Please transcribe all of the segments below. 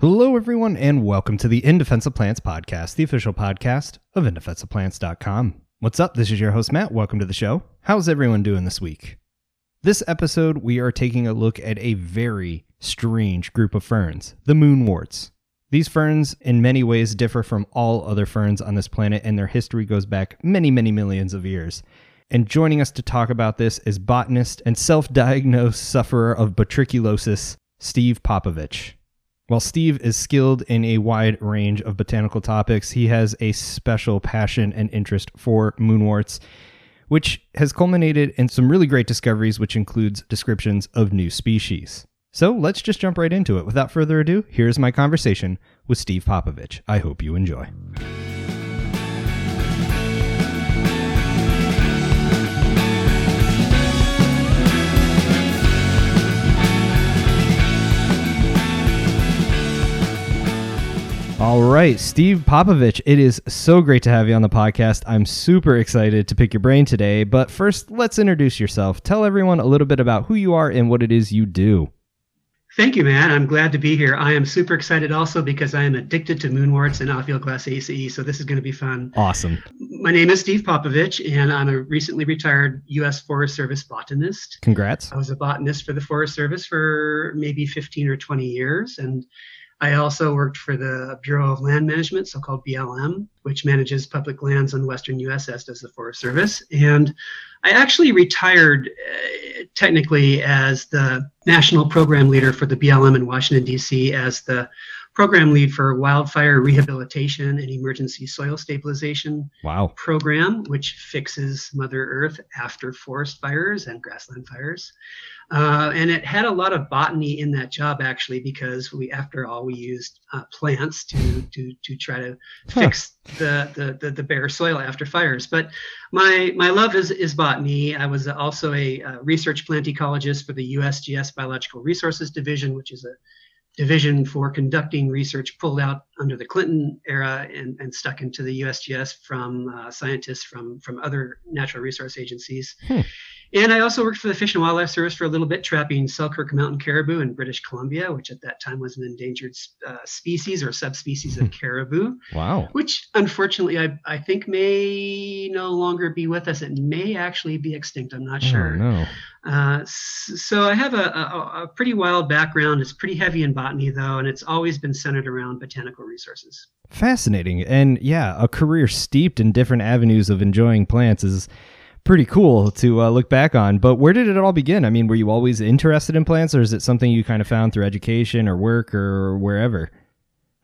Hello, everyone, and welcome to the In Defense of Plants podcast, the official podcast of InDefenseOfPlants.com. What's up? This is your host, Matt. Welcome to the show. How's everyone doing this week? This episode, we are taking a look at a very strange group of ferns, the moonworts. These ferns, in many ways, differ from all other ferns on this planet, and their history goes back many, many millions of years. And joining us to talk about this is botanist and self diagnosed sufferer of batriculosis, Steve Popovich. While Steve is skilled in a wide range of botanical topics, he has a special passion and interest for moonworts, which has culminated in some really great discoveries, which includes descriptions of new species. So let's just jump right into it. Without further ado, here's my conversation with Steve Popovich. I hope you enjoy. All right, Steve Popovich, it is so great to have you on the podcast. I'm super excited to pick your brain today. But first, let's introduce yourself. Tell everyone a little bit about who you are and what it is you do. Thank you, man. I'm glad to be here. I am super excited also because I am addicted to moonworts and Ophioglossaceae, so this is going to be fun. Awesome. My name is Steve Popovich, and I'm a recently retired U.S. Forest Service botanist. Congrats. I was a botanist for the Forest Service for maybe 15 or 20 years, and I also worked for the Bureau of Land Management, so called BLM, which manages public lands in the western US, as does the Forest Service. And I actually retired uh, technically as the national program leader for the BLM in Washington, D.C., as the program lead for wildfire rehabilitation and emergency soil stabilization wow. program, which fixes Mother Earth after forest fires and grassland fires. Uh, and it had a lot of botany in that job actually, because we, after all, we used uh, plants to to to try to huh. fix the, the, the the bare soil after fires. But my my love is is botany. I was also a, a research plant ecologist for the USGS Biological Resources Division, which is a division for conducting research pulled out under the Clinton era and, and stuck into the USGS from uh, scientists from, from other natural resource agencies. Hmm. And I also worked for the Fish and Wildlife Service for a little bit, trapping Selkirk mountain caribou in British Columbia, which at that time was an endangered uh, species or subspecies of hmm. caribou. Wow. Which unfortunately I, I think may no longer be with us. It may actually be extinct. I'm not sure. Oh, no. Uh, so I have a, a, a, pretty wild background. It's pretty heavy in botany, though, and it's always been centered around botanical resources. Fascinating. And yeah, a career steeped in different avenues of enjoying plants is pretty cool to uh, look back on. But where did it all begin? I mean, were you always interested in plants, or is it something you kind of found through education or work or wherever?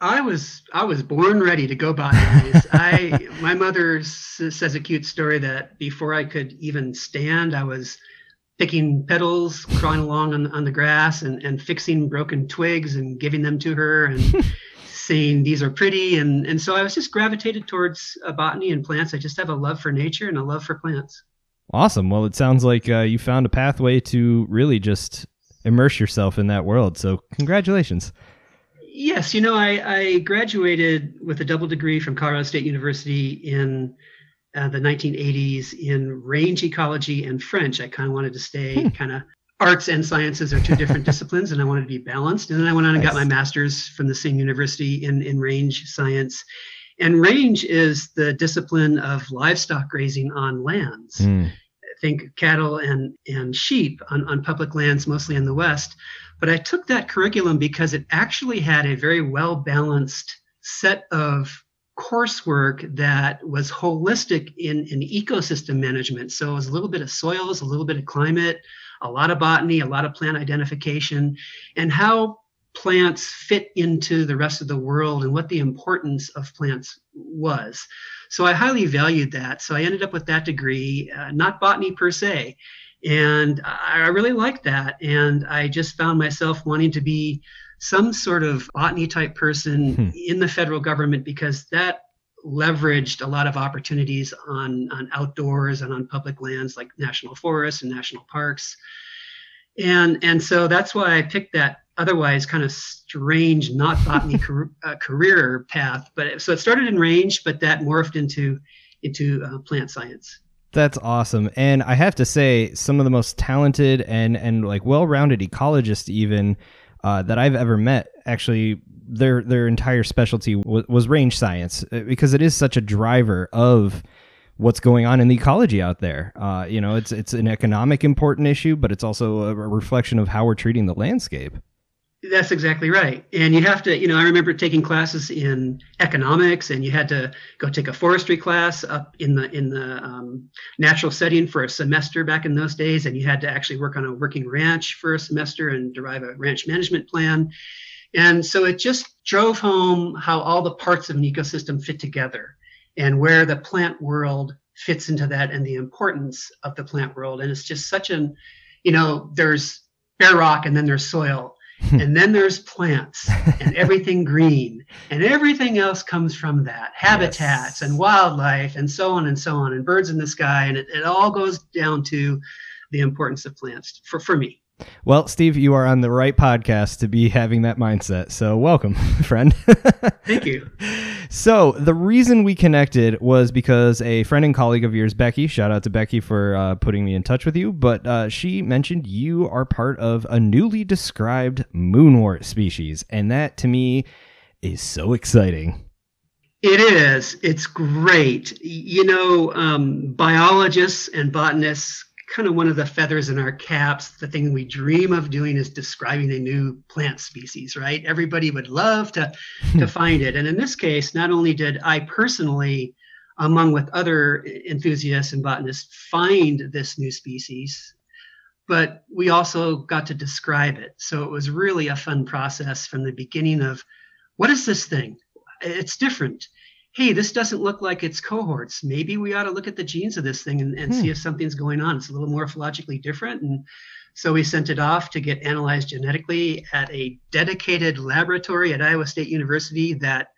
I was I was born ready to go botanize. I my mother s- says a cute story that before I could even stand, I was picking petals, crawling along on, on the grass, and, and fixing broken twigs and giving them to her and saying these are pretty. And and so I was just gravitated towards uh, botany and plants. I just have a love for nature and a love for plants. Awesome. Well, it sounds like uh, you found a pathway to really just immerse yourself in that world. So, congratulations. Yes, you know, I, I graduated with a double degree from Colorado State University in uh, the 1980s in range ecology and French. I kind of wanted to stay hmm. kind of arts and sciences are two different disciplines, and I wanted to be balanced. And then I went on and nice. got my master's from the same university in, in range science. And range is the discipline of livestock grazing on lands. Mm. Think cattle and, and sheep on, on public lands, mostly in the West. But I took that curriculum because it actually had a very well balanced set of coursework that was holistic in, in ecosystem management. So it was a little bit of soils, a little bit of climate, a lot of botany, a lot of plant identification, and how plants fit into the rest of the world and what the importance of plants was. So I highly valued that. So I ended up with that degree, uh, not botany per se. And I really liked that. And I just found myself wanting to be some sort of botany type person hmm. in the federal government because that leveraged a lot of opportunities on, on outdoors and on public lands like national forests and national parks. And, and so that's why I picked that otherwise kind of strange, not botany car- uh, career path. But it, so it started in range, but that morphed into, into uh, plant science. That's awesome. And I have to say, some of the most talented and, and like well rounded ecologists, even uh, that I've ever met actually their their entire specialty w- was range science uh, because it is such a driver of what's going on in the ecology out there. Uh, you know, it's it's an economic important issue, but it's also a reflection of how we're treating the landscape. That's exactly right. And you have to, you know, I remember taking classes in economics, and you had to go take a forestry class up in the in the um, natural setting for a semester back in those days, and you had to actually work on a working ranch for a semester and derive a ranch management plan. And so it just drove home how all the parts of an ecosystem fit together and where the plant world fits into that and the importance of the plant world. And it's just such an, you know, there's bare rock and then there's soil hmm. and then there's plants and everything green and everything else comes from that habitats yes. and wildlife and so on and so on and birds in the sky and it, it all goes down to the importance of plants for, for me well, Steve, you are on the right podcast to be having that mindset. So, welcome, friend. Thank you. So, the reason we connected was because a friend and colleague of yours, Becky, shout out to Becky for uh, putting me in touch with you, but uh, she mentioned you are part of a newly described moonwort species. And that to me is so exciting. It is. It's great. You know, um, biologists and botanists kind of one of the feathers in our caps. The thing we dream of doing is describing a new plant species, right? Everybody would love to, to hmm. find it. And in this case, not only did I personally, among with other enthusiasts and botanists, find this new species, but we also got to describe it. So it was really a fun process from the beginning of what is this thing? It's different hey, this doesn't look like its cohorts. Maybe we ought to look at the genes of this thing and, and hmm. see if something's going on. It's a little morphologically different. And so we sent it off to get analyzed genetically at a dedicated laboratory at Iowa State University that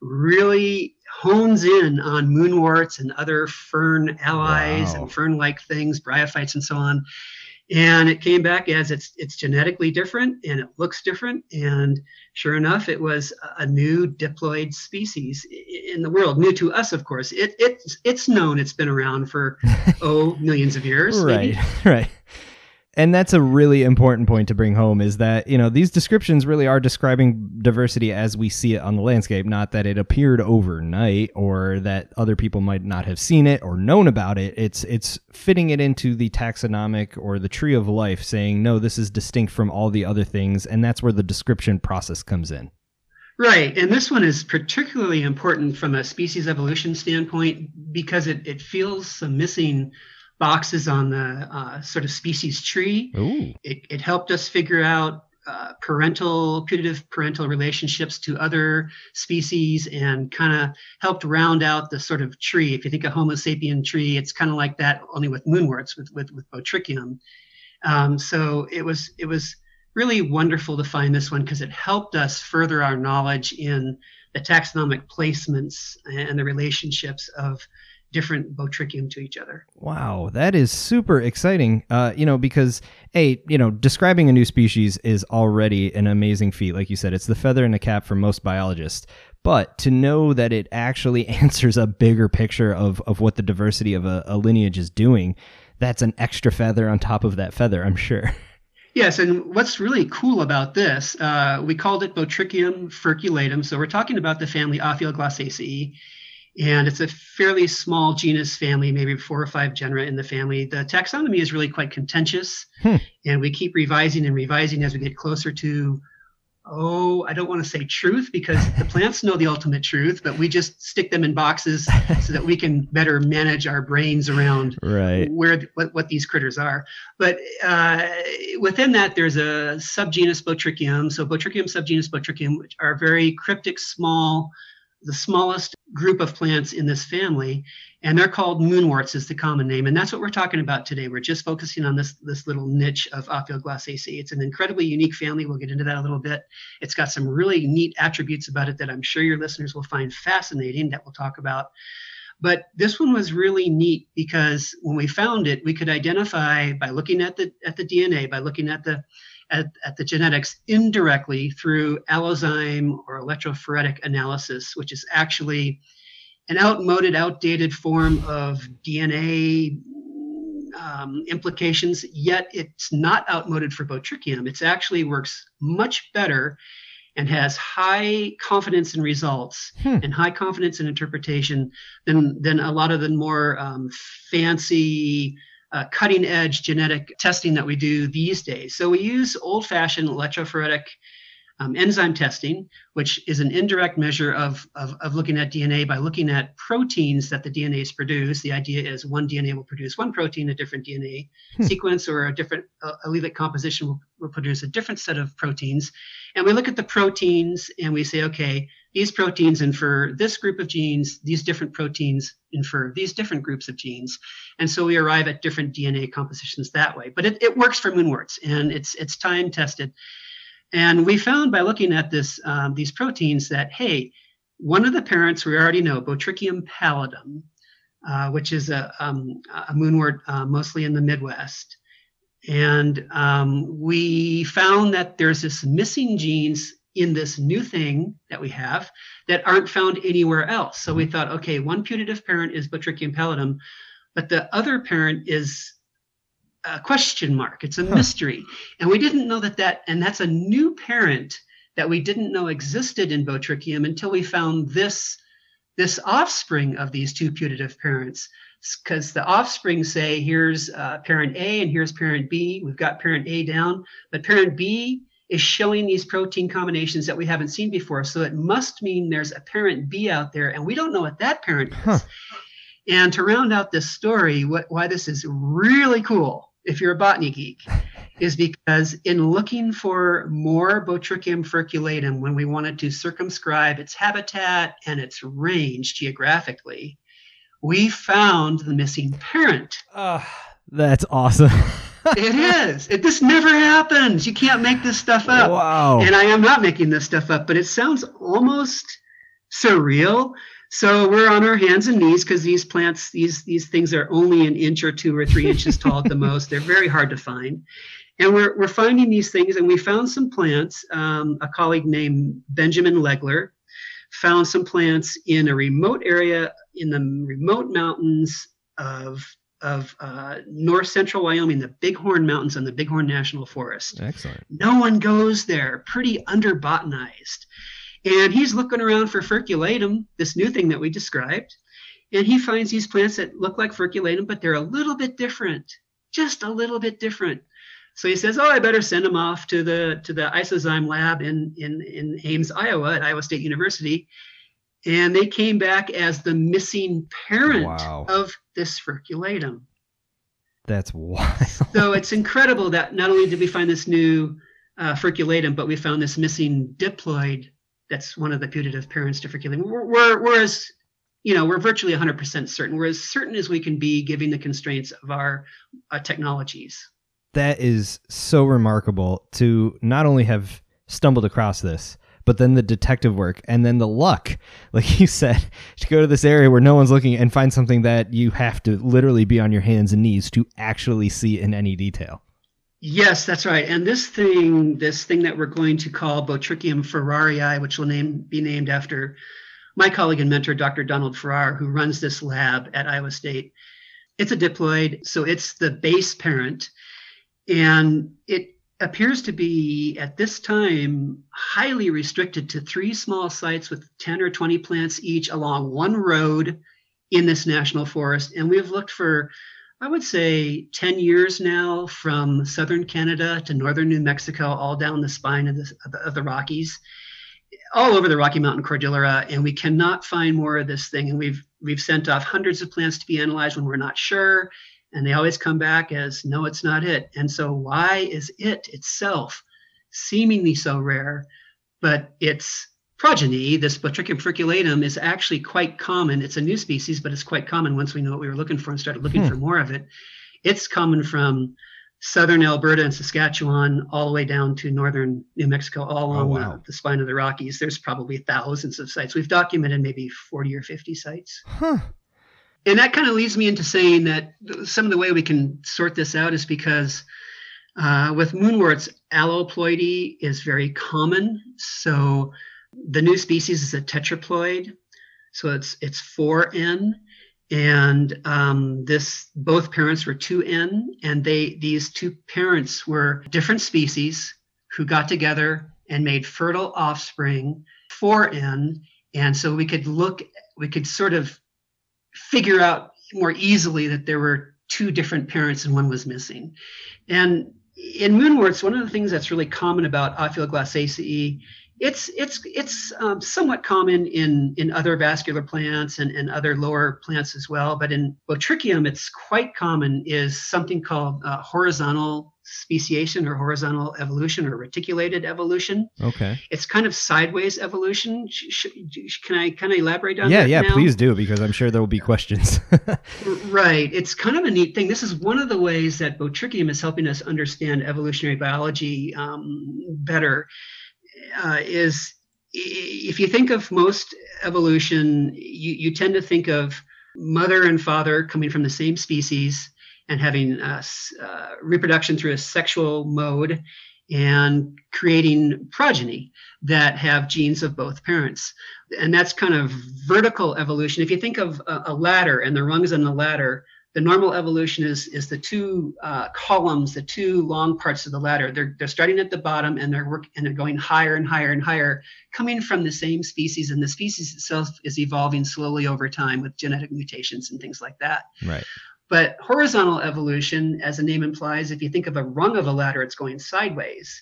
really hones in on moonworts and other fern allies wow. and fern like things, bryophytes and so on and it came back as it's it's genetically different and it looks different. And sure enough it was a new diploid species in the world new to us of course. It, it's it's known it's been around for oh millions of years. Right maybe. right and that's a really important point to bring home is that you know these descriptions really are describing diversity as we see it on the landscape not that it appeared overnight or that other people might not have seen it or known about it it's it's fitting it into the taxonomic or the tree of life saying no this is distinct from all the other things and that's where the description process comes in Right. And this one is particularly important from a species evolution standpoint because it, it feels some missing boxes on the uh, sort of species tree. It, it, helped us figure out uh, parental, putative parental relationships to other species and kind of helped round out the sort of tree. If you think of Homo sapien tree, it's kind of like that, only with moonworts, with, with, with Botrychium. Um, so it was, it was really wonderful to find this one because it helped us further our knowledge in the taxonomic placements and the relationships of different Botrychium to each other. Wow, that is super exciting. Uh, you know, because a you know describing a new species is already an amazing feat. Like you said, it's the feather in the cap for most biologists. But to know that it actually answers a bigger picture of of what the diversity of a, a lineage is doing, that's an extra feather on top of that feather. I'm sure. Yes, and what's really cool about this, uh, we called it Botrychium furculatum. So we're talking about the family Ophioglossaceae and it's a fairly small genus family, maybe four or five genera in the family. The taxonomy is really quite contentious, hmm. and we keep revising and revising as we get closer to, oh, I don't want to say truth because the plants know the ultimate truth, but we just stick them in boxes so that we can better manage our brains around right. where what, what these critters are. But uh, within that, there's a subgenus Botrychium. So Botrychium subgenus Botrychium, which are very cryptic, small the smallest group of plants in this family, and they're called moonworts is the common name. And that's what we're talking about today. We're just focusing on this, this little niche of Ophioglossaceae. It's an incredibly unique family. We'll get into that a little bit. It's got some really neat attributes about it that I'm sure your listeners will find fascinating that we'll talk about. But this one was really neat because when we found it, we could identify by looking at the at the DNA, by looking at the at, at the genetics indirectly through allozyme or electrophoretic analysis, which is actually an outmoded, outdated form of DNA um, implications, yet it's not outmoded for Botrychium. It actually works much better and has high confidence in results hmm. and high confidence in interpretation than than a lot of the more um, fancy uh, cutting edge genetic testing that we do these days. So we use old fashioned electrophoretic um, enzyme testing, which is an indirect measure of, of, of, looking at DNA by looking at proteins that the DNAs produce. The idea is one DNA will produce one protein, a different DNA hmm. sequence or a different uh, allelic composition will, will produce a different set of proteins. And we look at the proteins and we say, okay, these proteins infer this group of genes, these different proteins infer these different groups of genes. And so we arrive at different DNA compositions that way. But it, it works for moonworts and it's, it's time tested. And we found by looking at this um, these proteins that hey, one of the parents we already know, Botrychium pallidum, uh, which is a, um, a moonwort uh, mostly in the Midwest, and um, we found that there's this missing genes in this new thing that we have that aren't found anywhere else. So we thought, okay, one putative parent is Botrychium pallidum, but the other parent is a question mark. It's a huh. mystery. And we didn't know that that, and that's a new parent that we didn't know existed in Botrychium until we found this, this offspring of these two putative parents. Because the offspring say, here's uh, parent A and here's parent B. We've got parent A down, but parent B is showing these protein combinations that we haven't seen before. So it must mean there's a parent B out there, and we don't know what that parent is. Huh. And to round out this story, what, why this is really cool if you're a botany geek, is because in looking for more Botrychium furculatum, when we wanted to circumscribe its habitat and its range geographically, we found the missing parent. Uh, that's awesome. it is. It, this never happens. You can't make this stuff up. Wow. And I am not making this stuff up, but it sounds almost surreal so we're on our hands and knees because these plants, these these things are only an inch or two or three inches tall at the most. They're very hard to find. And we're, we're finding these things, and we found some plants. Um, a colleague named Benjamin Legler found some plants in a remote area in the remote mountains of of uh, north central Wyoming, the Bighorn Mountains and the Bighorn National Forest. Excellent. No one goes there. Pretty underbotanized. And he's looking around for furculatum, this new thing that we described. And he finds these plants that look like furculatum, but they're a little bit different, just a little bit different. So he says, "Oh, I better send them off to the to the isozyme lab in in in Ames, Iowa, at Iowa State University." And they came back as the missing parent wow. of this furculatum. That's wild. so it's incredible that not only did we find this new uh, furculatum, but we found this missing diploid that's one of the putative parents to furculatum. We're, we're, we're as you know we're virtually 100% certain. We're as certain as we can be, given the constraints of our uh, technologies. That is so remarkable to not only have stumbled across this, but then the detective work and then the luck like you said to go to this area where no one's looking and find something that you have to literally be on your hands and knees to actually see in any detail Yes, that's right. And this thing, this thing that we're going to call Botrychium farrarii, which will name be named after my colleague and mentor, Dr. Donald Farrar, who runs this lab at Iowa State. It's a diploid, so it's the base parent, and it appears to be at this time highly restricted to three small sites with 10 or 20 plants each along one road in this national forest. And we've looked for I would say 10 years now from southern Canada to northern New Mexico, all down the spine of the, of the Rockies, all over the Rocky Mountain Cordillera, and we cannot find more of this thing. And we've we've sent off hundreds of plants to be analyzed when we're not sure, and they always come back as no, it's not it. And so why is it itself seemingly so rare, but it's progeny, this Botrychium furculatum, is actually quite common. It's a new species, but it's quite common once we know what we were looking for and started looking hmm. for more of it. It's common from southern Alberta and Saskatchewan all the way down to northern New Mexico, all oh, along oh, wow. the, the, spine of the Rockies. There's probably thousands of sites. We've documented maybe 40 or 50 sites. Huh. And that kind of leads me into saying that some of the way we can sort this out is because uh, with moonworts, alloploidy is very common. So the new species is a tetraploid, so it's it's 4N, and um, this both parents were 2N, and they these two parents were different species who got together and made fertile offspring four N. And so we could look, we could sort of figure out more easily that there were two different parents and one was missing. And in moonworts, one of the things that's really common about Ophioglossaceae it's it's it's um, somewhat common in in other vascular plants and, and other lower plants as well but in botrychium it's quite common is something called uh, horizontal speciation or horizontal evolution or reticulated evolution. Okay. It's kind of sideways evolution. Sh- sh- can i kind of elaborate on yeah that yeah now? please do because i'm sure there will be questions. Right. It's kind of a neat thing. This is one of the ways that botrychium is helping us understand evolutionary biology um, better uh, is if you think of most evolution, you, you tend to think of mother and father coming from the same species and having uh, uh, reproduction through a sexual mode and creating progeny that have genes of both parents. And that's kind of vertical evolution. If you think of a, a ladder and the rungs on the ladder, the normal evolution is is the two uh, columns, the two long parts of the ladder. They're they're starting at the bottom and they're work and they're going higher and higher and higher, coming from the same species, and the species itself is evolving slowly over time with genetic mutations and things like that. right But horizontal evolution, as the name implies, if you think of a rung of a ladder, it's going sideways.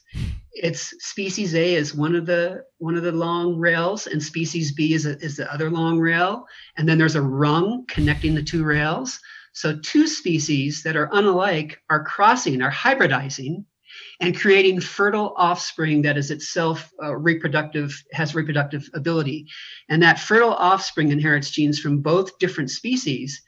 It's species A is one of the one of the long rails, and species B is a, is the other long rail, and then there's a rung connecting the two rails. So two species that are unalike are crossing, are hybridizing, and creating fertile offspring that is itself uh, reproductive, has reproductive ability. And that fertile offspring inherits genes from both different species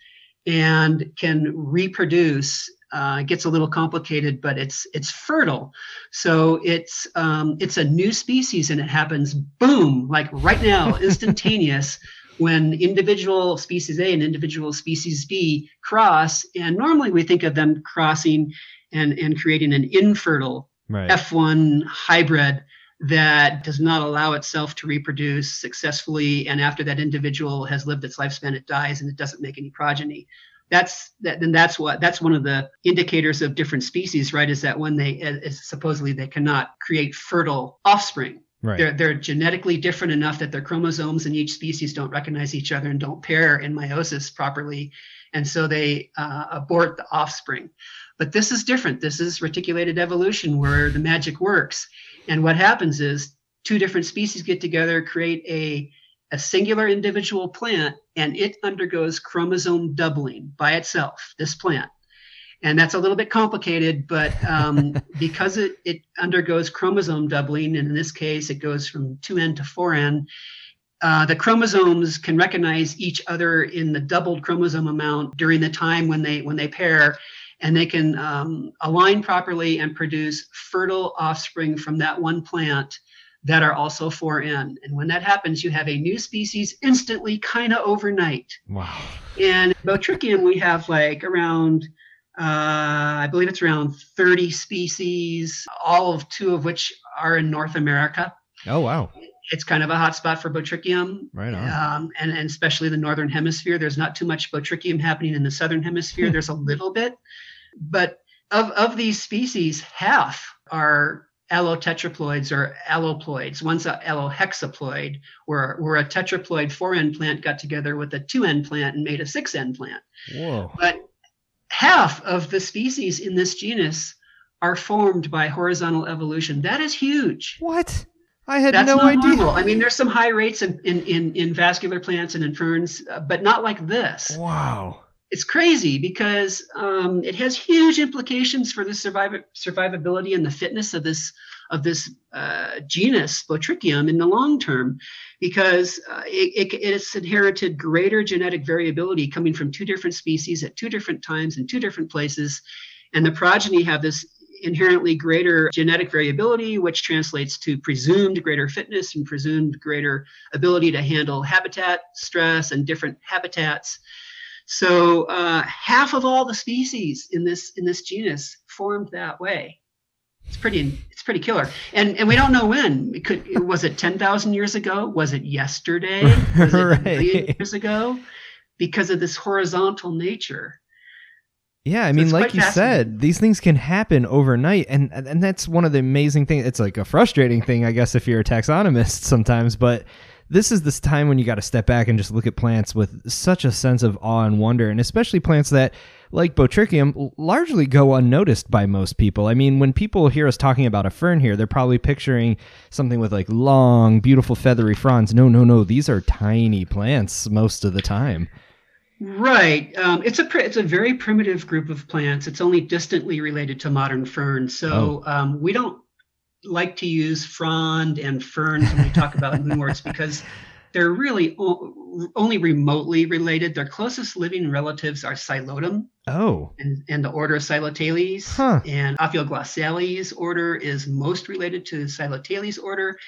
and can reproduce. Uh, it gets a little complicated, but it's it's fertile. So it's um, it's a new species, and it happens boom, like right now, instantaneous when individual species A and individual species B cross, and normally we think of them crossing and, and creating an infertile right F1 hybrid that does not allow itself to reproduce successfully. And after that individual has lived its lifespan, it dies and it doesn't make any progeny. That's that. Then that's what that's one of the indicators of different species, right? Is that when they is supposedly they cannot create fertile offspring. right They're they're genetically different enough that their chromosomes in each species don't recognize each other and don't pair in meiosis properly, and so they uh, abort the offspring. But this is different. This is reticulated evolution where the magic works, and what happens is two different species get together, create a a singular individual plant, and it undergoes chromosome doubling by itself. This plant. And that's a little bit complicated, but um, because it, it undergoes chromosome doubling, and in this case, it goes from 2N to 4N, uh, the chromosomes can recognize each other in the doubled chromosome amount during the time when they when they pair, and they can um, align properly and produce fertile offspring from that one plant that are also 4N. And when that happens, you have a new species instantly, kind of overnight. wow And in Botrychium, we have like around, uh, I believe it's around 30 species, all of two of which are in North America. oh wow It's kind of a hot spot for Botrychium. right on Um, and, and especially the northern hemisphere. There's not too much Botrychium happening in the southern hemisphere. There's a little bit, but of, of these species, half are allotetraploids or alloploids. One's a allohexaploid, where, where a tetraploid 4N plant got together with a 2N plant and made a 6N plant. whoa But half of the species in this genus are formed by horizontal evolution. That is huge. what i had That's no not idea normal. I mean, there's some high rates in, in, in, in vascular plants and in ferns, uh, but not like this. wow It's crazy because um, it has huge implications for the surviv- survivability and the fitness of this of this uh, genus Botrychium in the long term, because uh, it, it, it's inherited greater genetic variability coming from two different species at two different times in two different places, and the progeny have this inherently greater genetic variability, which translates to presumed greater fitness and presumed greater ability to handle habitat stress and different habitats. So uh, half of all the species in this in this genus formed that way. It's pretty it's pretty killer. And and we don't know when. It could was it ten thousand years ago? Was it yesterday? Was it Right. years ago? Because of this horizontal nature. Yeah, I mean, it's like you said, these things can happen overnight, and and that's one of the amazing things. It's like a frustrating thing, I guess, if you're a taxonomist sometimes. But this is this time when you got to step back and just look at plants with such a sense of awe and wonder, and especially plants that, like Botrychium, largely go unnoticed by most people. I mean, when people hear us talking about a fern here, they're probably picturing something with like long, beautiful, feathery fronds. No, no, no, these are tiny plants most of the time. Right. Um, it's a it's a very primitive group of plants. It's only distantly related to modern ferns. So um, we don't like to use frond and ferns when we talk about moonworts because they're really o- only remotely related. Their closest living relatives are Psilotum Oh, and, and the order Psilotales. Huh. And Ophioglossales order is most related to Psilotales order.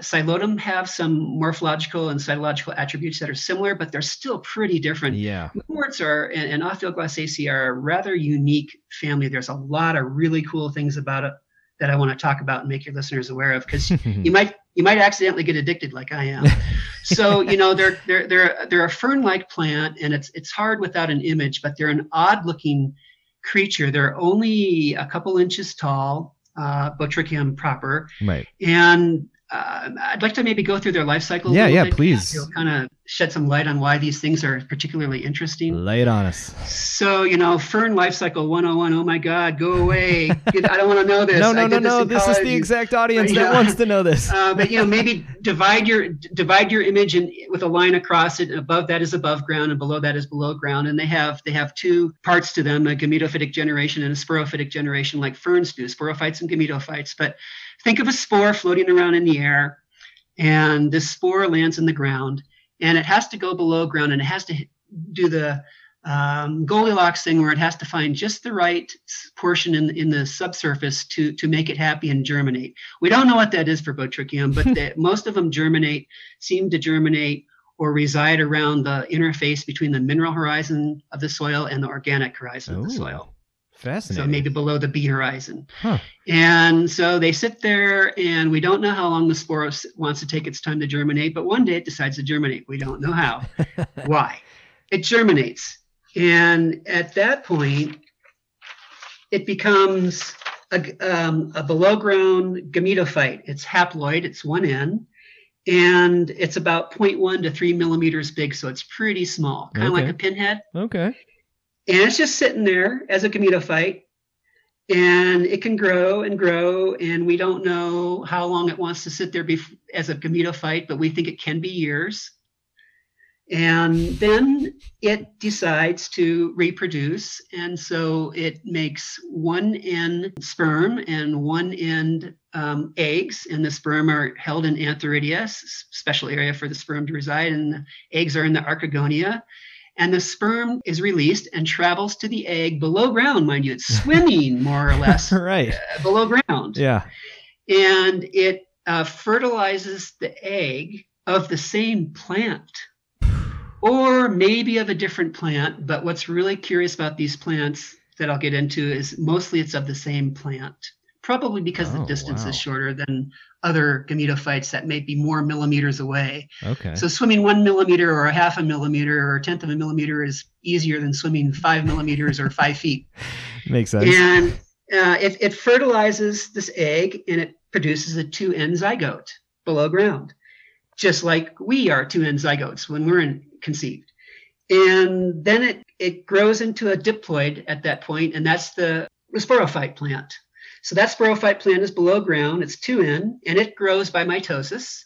Psilotum have some morphological and cytological attributes that are similar, but they're still pretty different. yeah. Moonworts are and, and Ophioglossaceae are a rather unique family. There's a lot of really cool things about it that I want to talk about and make your listeners aware of because you might you might accidentally get addicted like I am. so you know they're they're they're they're a fern-like plant and it's it's hard without an image, but they're an odd-looking creature. They're only a couple inches tall, uh, Botrychium proper, right. and uh, I'd like to maybe go through their life cycle. Yeah, yeah, bit, please. You'll kind of shed some light on why these things are particularly interesting. Lay it on us. So, you know, fern life cycle 101. Oh my God, go away. I don't want to know this. No, no, no, no. in This is the exact audience Yeah. that wants to know this. Uh, but you know, maybe divide your divide your image and with a line across it. Above that is above ground, and below that is below ground. And they have they have two parts to them: a gametophytic generation and a sporophytic generation, like ferns do, sporophytes and gametophytes. But think of a spore floating around in the air, and this spore lands in the ground, and it has to go below ground, and it has to do the um, Goldilocks thing where it has to find just the right portion in in the subsurface to to make it happy and germinate. We don't know what that is for Botrychium, but the, most of them germinate, seem to germinate or reside around the interface between the mineral horizon of the soil and the organic horizon of the soil. Fascinating. So maybe below the B horizon. Huh. And so they sit there, and we don't know how long the spore wants to take its time to germinate, but one day it decides to germinate. We don't know how. Why? It germinates. And at that point, it becomes a, um, a below ground gametophyte. It's haploid, it's one N, and it's about 0.1 to 3 millimeters big, so it's pretty small, kind of like a pinhead. Okay. And it's just sitting there as a gametophyte. And it can grow and grow, and we don't know how long it wants to sit there as a gametophyte, but we think it can be years. And then it decides to reproduce, and so it makes one end sperm and one end um, eggs, and the sperm are held in antheridia, special area for the sperm to reside, and the eggs are in the archegonia and the sperm is released and travels to the egg below ground, mind you. It's swimming more or less right. uh, below ground. Yeah. And it uh, fertilizes the egg of the same plant or maybe of a different plant. But what's really curious about these plants that I'll get into is mostly it's of the same plant, probably because Oh, the distance wow. is shorter than other gametophytes that may be more millimeters away. Okay. So swimming one millimeter or a half a millimeter or a tenth of a millimeter is easier than swimming five millimeters or five feet. Makes sense. And uh, it, it fertilizes this egg and it produces a two N zygote below ground, just like we are two N zygotes when we're in, conceived. And then it, it grows into a diploid at that point, and that's the sporophyte plant. So that sporophyte plant is below ground, it's 2N, and it grows by mitosis.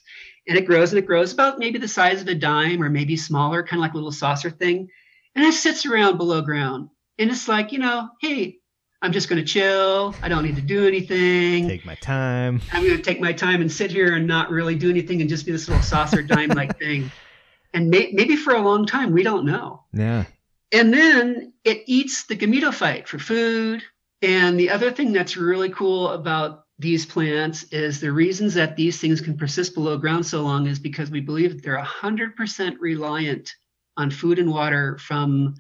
And it grows and it grows about maybe the size of a dime or maybe smaller, kind of like a little saucer thing. And it sits around below ground. And it's like, you know, hey, I'm just going to chill. I don't need to do anything. Take my time. I'm going to take my time and sit here and not really do anything and just be this little saucer dime like thing. And may, maybe for a long time, we don't know. Yeah. And then it eats the gametophyte for food. And the other thing that's really cool about these plants is the reasons that these things can persist below ground so long is because we believe that they're 100% reliant on food and water from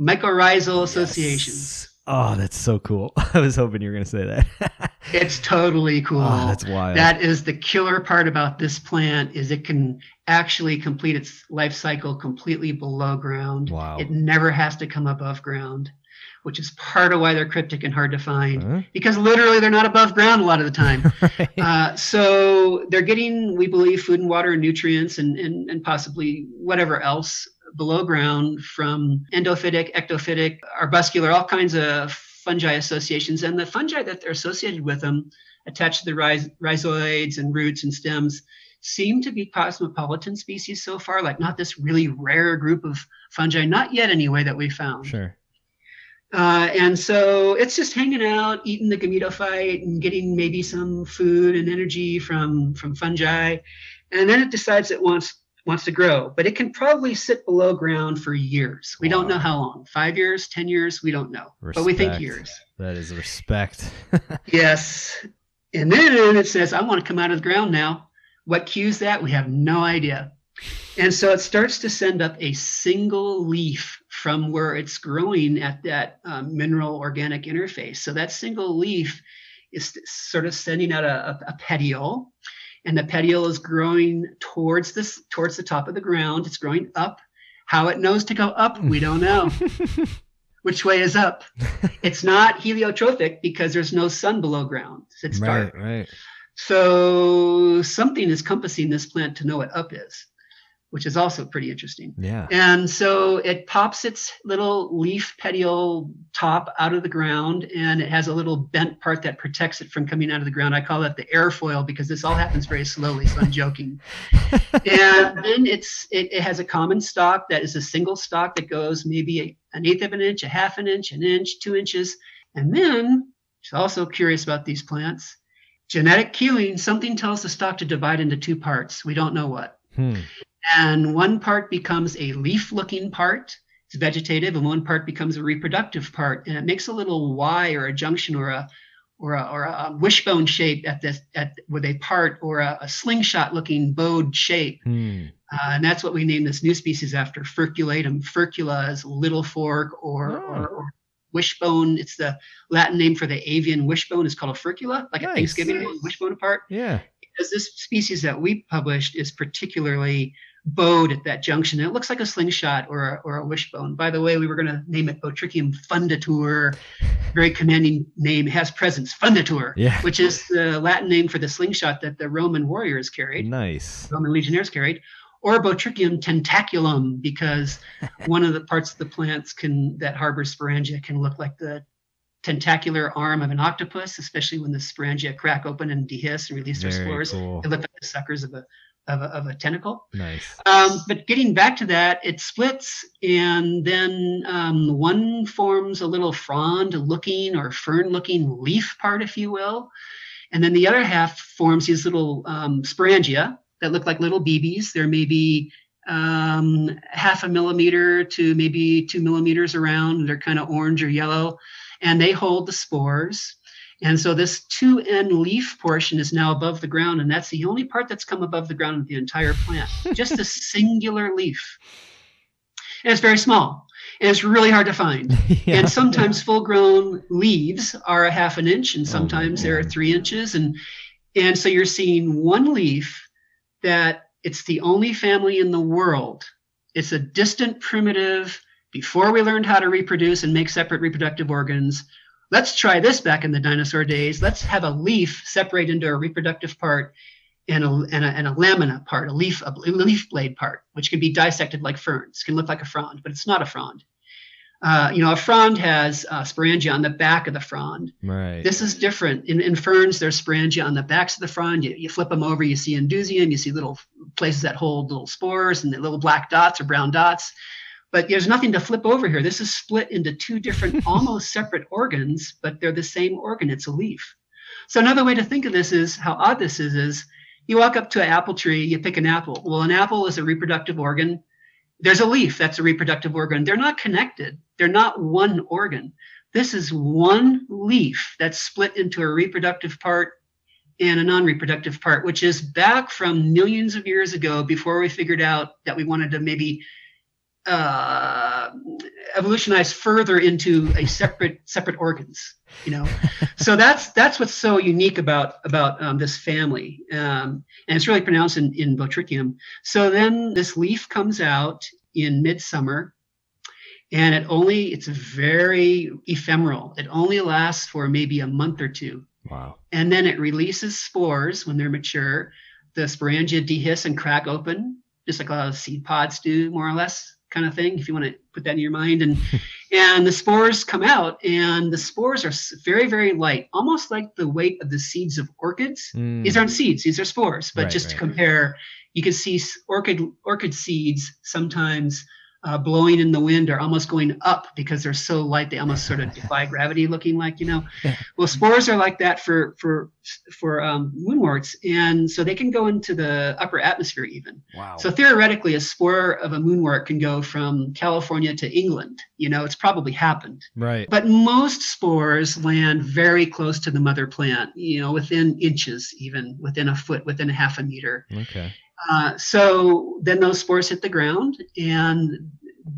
mycorrhizal associations. Yes. Oh, that's so cool. I was hoping you were going to say that. It's totally cool. Oh, that's wild. That is the killer part about this plant is it can actually complete its life cycle completely below ground. wow. It never has to come above ground. Which is part of why they're cryptic and hard to find huh? because literally they're not above ground a lot of the time. right. uh, so they're getting, we believe, food and water and nutrients and, and, and possibly whatever else below ground from endophytic, ectophytic, arbuscular, all kinds of fungi associations. And the fungi that they're associated with them, attached to the rhiz- rhizoids and roots and stems, seem to be cosmopolitan species so far, like not this really rare group of fungi, not yet anyway, that we found. Sure. Uh, and so it's just hanging out, eating the gametophyte and getting maybe some food and energy from from fungi, and then it decides it wants wants to grow. But it can probably sit below ground for years. We wow. don't know how long. Five years, ten years, we don't know. Respect. But we think years. That is respect. yes. And then it says, I want to come out of the ground now. What cues that? We have no idea. And so it starts to send up a single leaf from where it's growing at that um, mineral organic interface. So that single leaf is sort of sending out a, a, petiole, and the petiole is growing towards this towards the top of the ground. It's growing up. How it knows to go up, we don't know. Which way is up? It's not heliotrophic because there's no sun below ground. It's dark. Right, right. So something is compassing this plant to know what up is which is also pretty interesting. Yeah. And so it pops its little leaf petiole top out of the ground and it has a little bent part that protects it from coming out of the ground. I call that the airfoil because this all happens very slowly, so I'm joking. and then it's it, it, has a common stalk that is a single stalk that goes maybe a, an eighth of an inch, a half an inch, an inch, two inches. And then, she's also curious about these plants, genetic cueing, something tells the stalk to divide into two parts. We don't know what. Hmm and one part becomes a leaf looking part it's vegetative and one part becomes a reproductive part and it makes a little y or a junction or a or a, or a wishbone shape at this at with a part or a, a slingshot looking bowed shape hmm. uh, and that's what we name this new species after furculatum furcula is little fork or, oh. or, or wishbone it's the latin name for the avian wishbone It's called a furcula like nice. a thanksgiving nice. wishbone apart yeah because this species that we published is particularly bowed at that junction. It looks like a slingshot or a, or a wishbone. By the way, we were going to name it Botrychium fundatur, very commanding name, has presence, fundatur, yeah. which is the Latin name for the slingshot that the Roman warriors carried. Nice. Roman legionnaires carried. Or Botrychium tentaculum, because one of the parts of the plants can that harbors sporangia can look like the tentacular arm of an octopus, especially when the sporangia crack open and dehisce and release their spores. Cool. They look like the suckers of a of a, of a tentacle. Nice. Um, but getting back to that, it splits, and then um, one forms a little frond looking or fern looking leaf part, if you will. And then the other half forms these little um, sporangia that look like little BBs. They're maybe um, half a millimeter to maybe two millimeters around. They're kind of orange or yellow, and they hold the spores. And so this 2N leaf portion is now above the ground, and that's the only part that's come above the ground of the entire plant. Just a singular leaf. And it's very small. And it's really hard to find. yeah, and sometimes yeah. full grown leaves are a half an inch, and oh, sometimes oh they're three inches. And and so you're seeing one leaf that it's the only family in the world. It's a distant primitive before we learned how to reproduce and make separate reproductive organs let's try this back in the dinosaur days. Let's have a leaf separate into a reproductive part and a, and a, and a lamina part, a leaf, a leaf blade part, which can be dissected like ferns. Can look like a frond, but it's not a frond. Uh, you know, a frond has uh, sporangia on the back of the frond. Right. This is different. In, in ferns, there's sporangia on the backs of the frond. You, you flip them over, you see indusium, you see little places that hold little spores and the little black dots or brown dots. But there's nothing to flip over here. This is split into two different, almost separate organs, but they're the same organ. It's a leaf. So another way to think of this is how odd this is, is you walk up to an apple tree, you pick an apple. Well, an apple is a reproductive organ. There's a leaf that's a reproductive organ. They're not connected. They're not one organ. This is one leaf that's split into a reproductive part and a non-reproductive part, which is back from millions of years ago before we figured out that we wanted to maybe uh, evolutionize further into a separate separate organs you know so that's that's what's so unique about about um, this family um, and it's really pronounced in, in botrychium so then this leaf comes out in midsummer and it only it's very ephemeral. It only lasts for maybe a month or two. Wow. And then it releases spores when they're mature. The sporangia dehisce and crack open, just like a lot of seed pods do, more or less, kind of thing. If you want to put that in your mind, and and the spores come out, and the spores are very very light, almost like the weight of the seeds of orchids. Mm. These aren't seeds; these are spores. But Right, just to compare, you can see orchid orchid seeds sometimes uh, blowing in the wind are almost going up because they're so light they almost sort of defy gravity, looking like you know. Well, spores are like that for for for um, moonworts, and so they can go into the upper atmosphere even. Wow. So theoretically, a spore of a moonwort can go from California to England. You know, it's probably happened. right. But most spores land very close to the mother plant, you know, within inches, even within a foot, within a half a meter. Okay. Uh, so then those spores hit the ground, and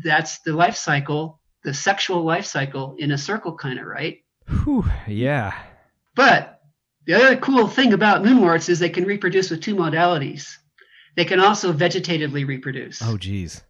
that's the life cycle, the sexual life cycle in a circle, kind of, right? Whew. Yeah. But the other cool thing about moonworts is they can reproduce with two modalities. They can also vegetatively reproduce. Oh, geez.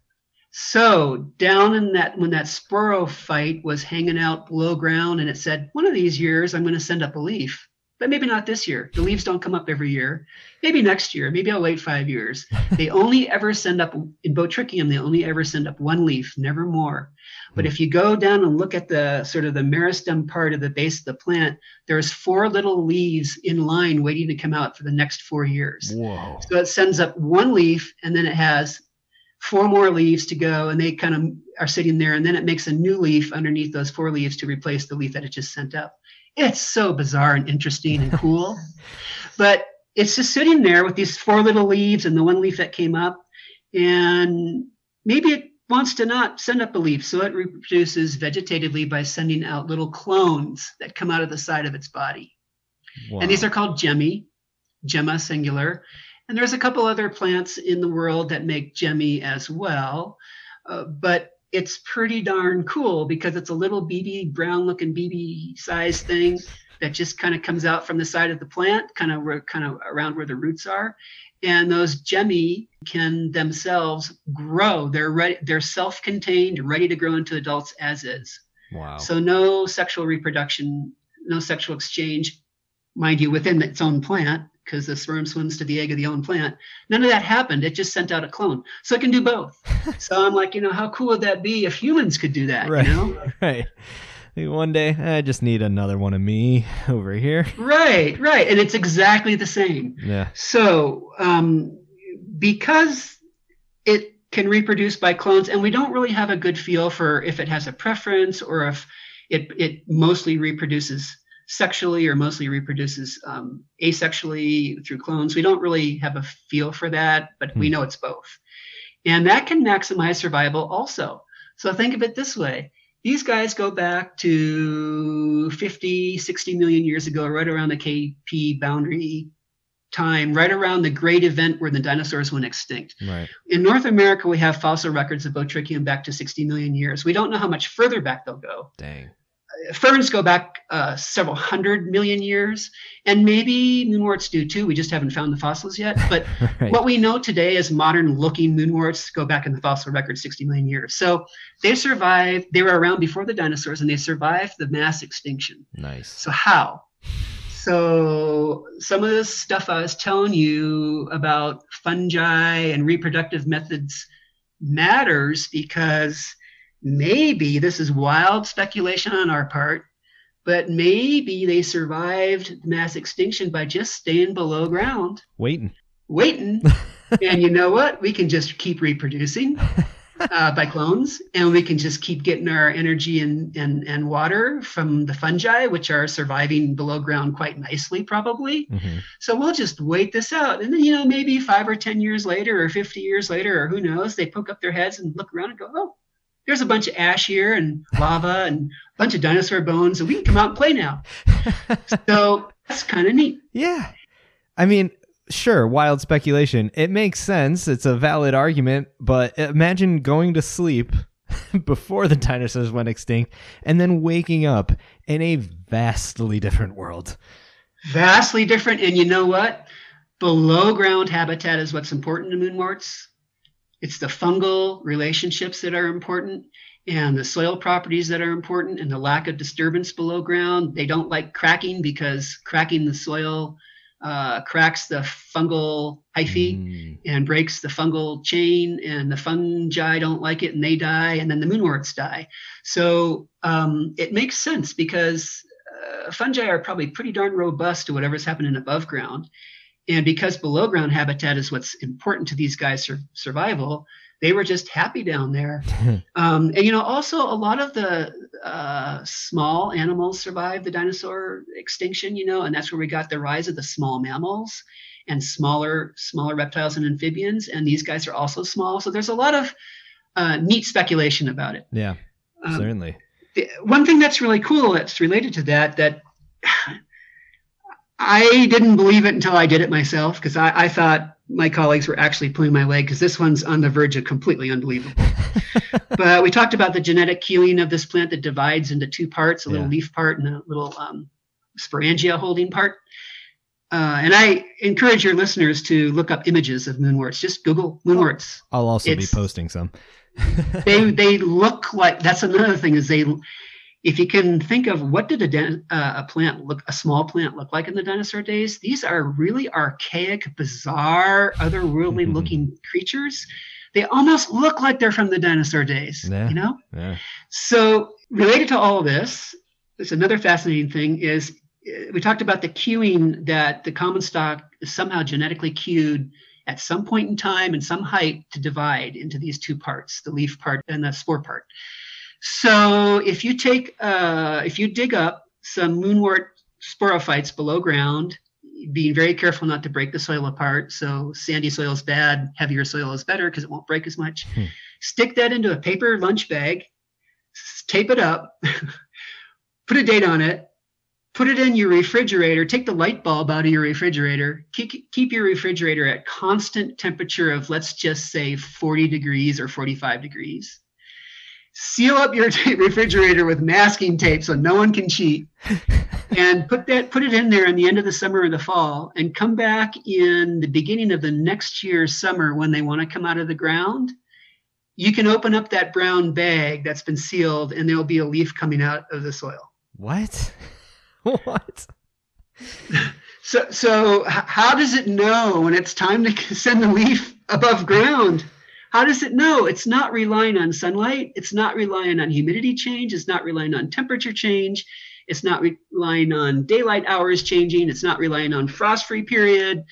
So down in that when that sporophyte was hanging out below ground and it said, one of these years I'm going to send up a leaf. But maybe not this year. The leaves don't come up every year. Maybe next year. Maybe I'll wait five years. They only ever send up in Botrychium, they only ever send up one leaf, never more. But if you go down and look at the sort of the meristem part of the base of the plant, there's four little leaves in line waiting to come out for the next four years. Whoa. So it sends up one leaf and then it has four more leaves to go and they kind of are sitting there and then it makes a new leaf underneath those four leaves to replace the leaf that it just sent up. It's so bizarre and interesting and cool. but it's just sitting there with these four little leaves and the one leaf that came up and maybe it wants to not send up a leaf so it reproduces vegetatively by sending out little clones that come out of the side of its body. Wow. And these are called gemmae, gemma singular. And there's a couple other plants in the world that make gemmae as well. Uh, but it's pretty darn cool because it's a little BB, brown looking BB sized thing that just kind of comes out from the side of the plant, kind of kind of around where the roots are. And those gemmae can themselves grow. They're ready, they're self-contained, ready to grow into adults as is. wow. So no sexual reproduction, no sexual exchange, mind you, within its own plant, because the sperm swims to the egg of the own plant. None of that happened. It just sent out a clone. So it can do both. so I'm like, you know, how cool would that be if humans could do that? right. You know? right. One day, I just need another one of me over here. Right, right. And it's exactly the same. Yeah. So, um, because it can reproduce by clones, and we don't really have a good feel for if it has a preference or if it, it mostly reproduces sexually or mostly reproduces um, asexually through clones. We don't really have a feel for that, but we Hmm. know it's both. And that can maximize survival also. So think of it this way these guys go back to 50, 60 million years ago, right around the KP boundary time, right around the great event where the dinosaurs went extinct. Right. In North America, we have fossil records of Botrychium back to 60 million years. We don't know how much further back they'll go. Dang. Ferns go back uh, several hundred million years, and maybe moonworts do too. We just haven't found the fossils yet. But right. what we know today is modern looking moonworts go back in the fossil record 60 million years. So they survived, they were around before the dinosaurs and they survived the mass extinction. nice. So, how? So, some of this stuff I was telling you about fungi and reproductive methods matters because maybe this is wild speculation on our part, but maybe they survived mass extinction by just staying below ground Waiting. waiting. and you know what? We can just keep reproducing uh, by clones, and we can just keep getting our energy and, and, and water from the fungi, which are surviving below ground quite nicely, probably. hmm So we'll just wait this out. And then, you know, maybe five or 10 years later, or 50 years later, or who knows, they poke up their heads and look around and go, oh, there's a bunch of ash here and lava and a bunch of dinosaur bones, and we can come out and play now. So that's kind of neat. yeah. I mean, sure, wild speculation. It makes sense. It's a valid argument, but imagine going to sleep before the dinosaurs went extinct and then waking up in a vastly different world. vastly different. And you know what? Below ground habitat is what's important to moonworts. It's the fungal relationships that are important. and the soil properties that are important and the lack of disturbance below ground. They don't like cracking because cracking the soil uh, cracks the fungal hyphae mm. and breaks the fungal chain, and the fungi don't like it and they die, and then the moonworts die. So um, it makes sense because uh, fungi are probably pretty darn robust to whatever's happening above ground. And because below ground habitat is what's important to these guys' sur- survival, they were just happy down there. um, and you know, also a lot of the uh, small animals survived the dinosaur extinction. You know, and that's where we got the rise of the small mammals and smaller smaller reptiles and amphibians. And these guys are also small. So there's a lot of uh, neat speculation about it. Yeah, um, certainly. The, one thing that's really cool that's related to that that I didn't believe it until I did it myself because I, I thought my colleagues were actually pulling my leg because this one's on the verge of completely unbelievable. but we talked about the genetic cueing of this plant that divides into two parts a little yeah. leaf part and a little um, sporangia holding part. Uh, and I encourage your listeners to look up images of moonworts. Just Google moonworts. I'll also it's, be posting some. they they look like that's another thing is they if you can think of what did a, uh, a plant look a small plant look like in the dinosaur days these are really archaic bizarre otherworldly mm-hmm. looking creatures they almost look like they're from the dinosaur days yeah. you know yeah. so related to all of this there's another fascinating thing is uh, we talked about the cueing that the common stock is somehow genetically cued at some point in time and some height to divide into these two parts the leaf part and the spore part so if you take, uh, if you dig up some moonwort sporophytes below ground, being very careful not to break the soil apart. So sandy soil is bad, heavier soil is better because it won't break as much. Hmm. Stick that into a paper lunch bag, tape it up, put a date on it, put it in your refrigerator, take the light bulb out of your refrigerator, keep, keep your refrigerator at constant temperature of let's just say 40 degrees or 45 degrees seal up your refrigerator with masking tape so no one can cheat and put that put it in there in the end of the summer or the fall and come back in the beginning of the next year's summer when they want to come out of the ground you can open up that brown bag that's been sealed and there'll be a leaf coming out of the soil. What? What? So so how does it know when it's time to send the leaf above ground how does it know? It's not relying on sunlight. It's not relying on humidity change. It's not relying on temperature change. It's not relying on daylight hours changing. It's not relying on frost free period.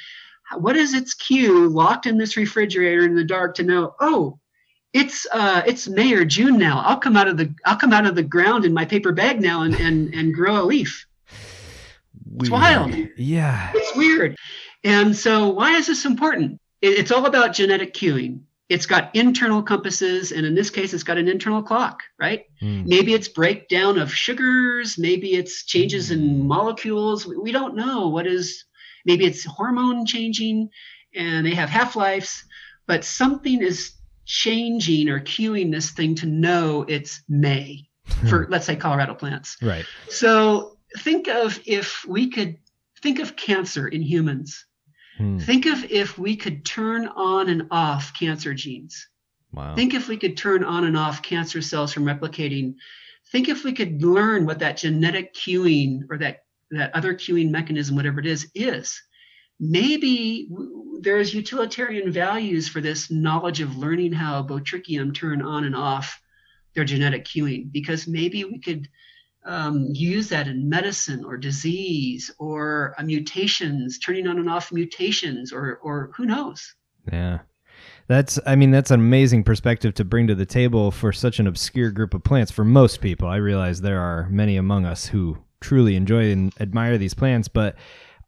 What is its cue locked in this refrigerator in the dark to know, oh, it's uh, it's May or June now. I'll come out of the I'll come out of the ground in my paper bag now and and, and grow a leaf. It's wild. Yeah. It's weird. And so why is this important? It's all about genetic cueing it's got internal compasses and in this case it's got an internal clock right? Mm. maybe it's breakdown of sugars maybe it's changes in molecules. We don't know what is maybe it's hormone changing and they have half-lives but something is changing or cueing this thing to know it's may for let's say colorado plants. Right. So think of if we could think of cancer in humans Hmm. Think of if we could turn on and off cancer genes. Wow. Think if we could turn on and off cancer cells from replicating. Think if we could learn what that genetic cueing or that, that other cueing mechanism, whatever it is, is. Maybe there's utilitarian values for this knowledge of learning how Botrychium turn on and off their genetic cueing, because maybe we could um, use that in medicine or disease or uh, mutations, turning on and off mutations, or or who knows? Yeah. That's, I mean, that's an amazing perspective to bring to the table for such an obscure group of plants. For most people, I realize there are many among us who truly enjoy and admire these plants, but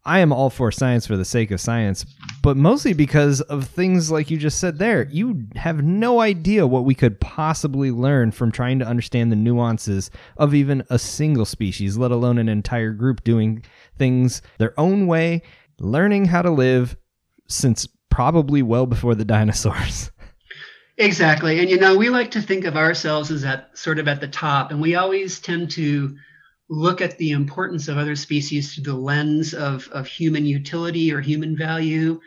I am all for science for the sake of science, but mostly because of things like you just said there. You have no idea what we could possibly learn from trying to understand the nuances of even a single species, let alone an entire group doing things their own way, learning how to live since probably well before the dinosaurs. Exactly. And you know, we like to think of ourselves as at sort of at the top, and we always tend to look at the importance of other species through the lens of, of human utility or human value.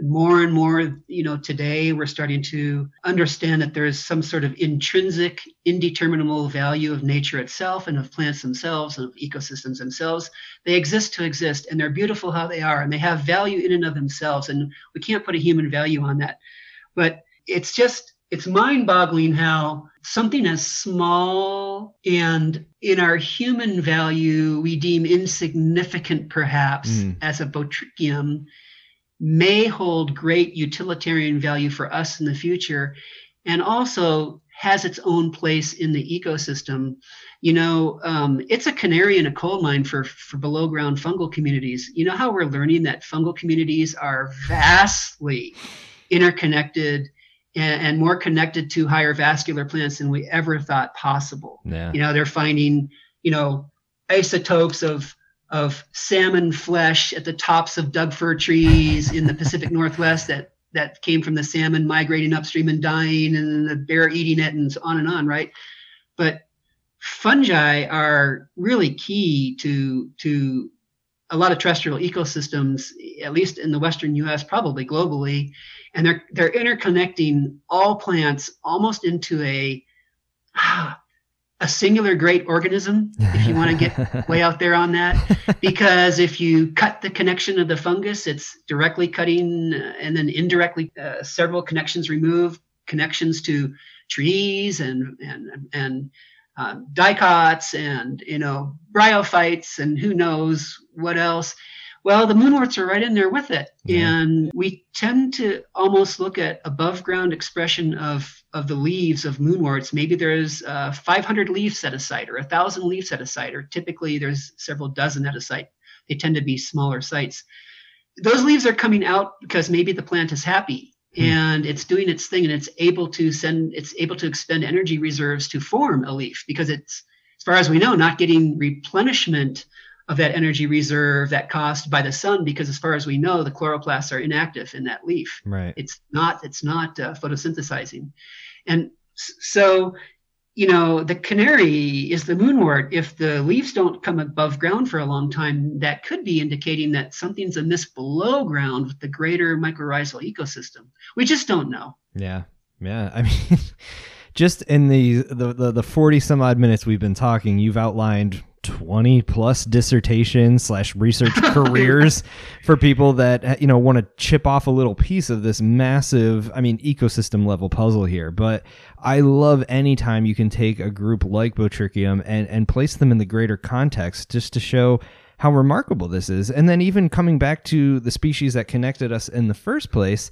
more and more, you know, today we're starting to understand that there is some sort of intrinsic, indeterminable value of nature itself and of plants themselves and of ecosystems themselves. They exist to exist and they're beautiful how they are and they have value in and of themselves. And we can't put a human value on that. But it's just, it's mind boggling how something as small and in our human value we deem insignificant perhaps mm. as a botrychium may hold great utilitarian value for us in the future and also has its own place in the ecosystem. You know, um, it's a canary in a coal mine for, for below ground fungal communities. You know how we're learning that fungal communities are vastly interconnected and, and more connected to higher vascular plants than we ever thought possible. Yeah. You know, they're finding, you know, isotopes of of salmon flesh at the tops of Doug fir trees in the Pacific Northwest that that came from the salmon migrating upstream and dying and the bear eating it and on and on, right? But fungi are really key to to a lot of terrestrial ecosystems, at least in the western U.S., probably globally, and they're they're interconnecting all plants almost into a a singular great organism, if you want to get way out there on that. Because if you cut the connection of the fungus, it's directly cutting uh, and then indirectly uh, several connections removed, connections to trees and and and uh, dicots and you know bryophytes and who knows what else. Well, the moonworts are right in there with it. And we tend to almost look at above ground expression of, of the leaves of moonworts. Maybe there's uh, 500 leaves set aside or a 1,000 leaves set aside, or typically there's several dozen at a site. They tend to be smaller sites. Those leaves are coming out because maybe the plant is happy hmm. and it's doing its thing and it's able to send, it's able to expend energy reserves to form a leaf because it's, as far as we know, not getting replenishment of that energy reserve that caused by the sun because as far as we know the chloroplasts are inactive in that leaf. Right. It's not it's not uh, photosynthesizing. And so you know the canary is the moonwort if the leaves don't come above ground for a long time that could be indicating that something's amiss below ground with the greater mycorrhizal ecosystem. We just don't know. Yeah. Yeah. I mean just in the the the, the 40 some odd minutes we've been talking you've outlined 20 plus dissertations slash research careers for people that you know want to chip off a little piece of this massive i mean ecosystem level puzzle here. But i love anytime you can take a group like botrychium and and place them in the greater context just to show how remarkable this is. And then even coming back to the species that connected us in the first place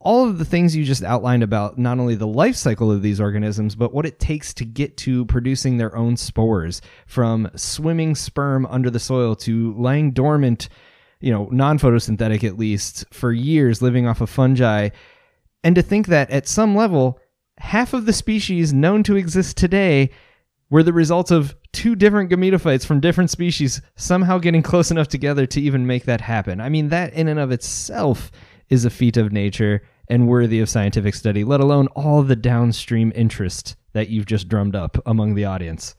all of the things you just outlined about not only the life cycle of these organisms, but what it takes to get to producing their own spores from swimming sperm under the soil to lying dormant, you know, non photosynthetic at least, for years living off of fungi. And to think that at some level, half of the species known to exist today were the results of two different gametophytes from different species somehow getting close enough together to even make that happen. I mean, that in and of itself is a feat of nature and worthy of scientific study, let alone all the downstream interest that you've just drummed up among the audience.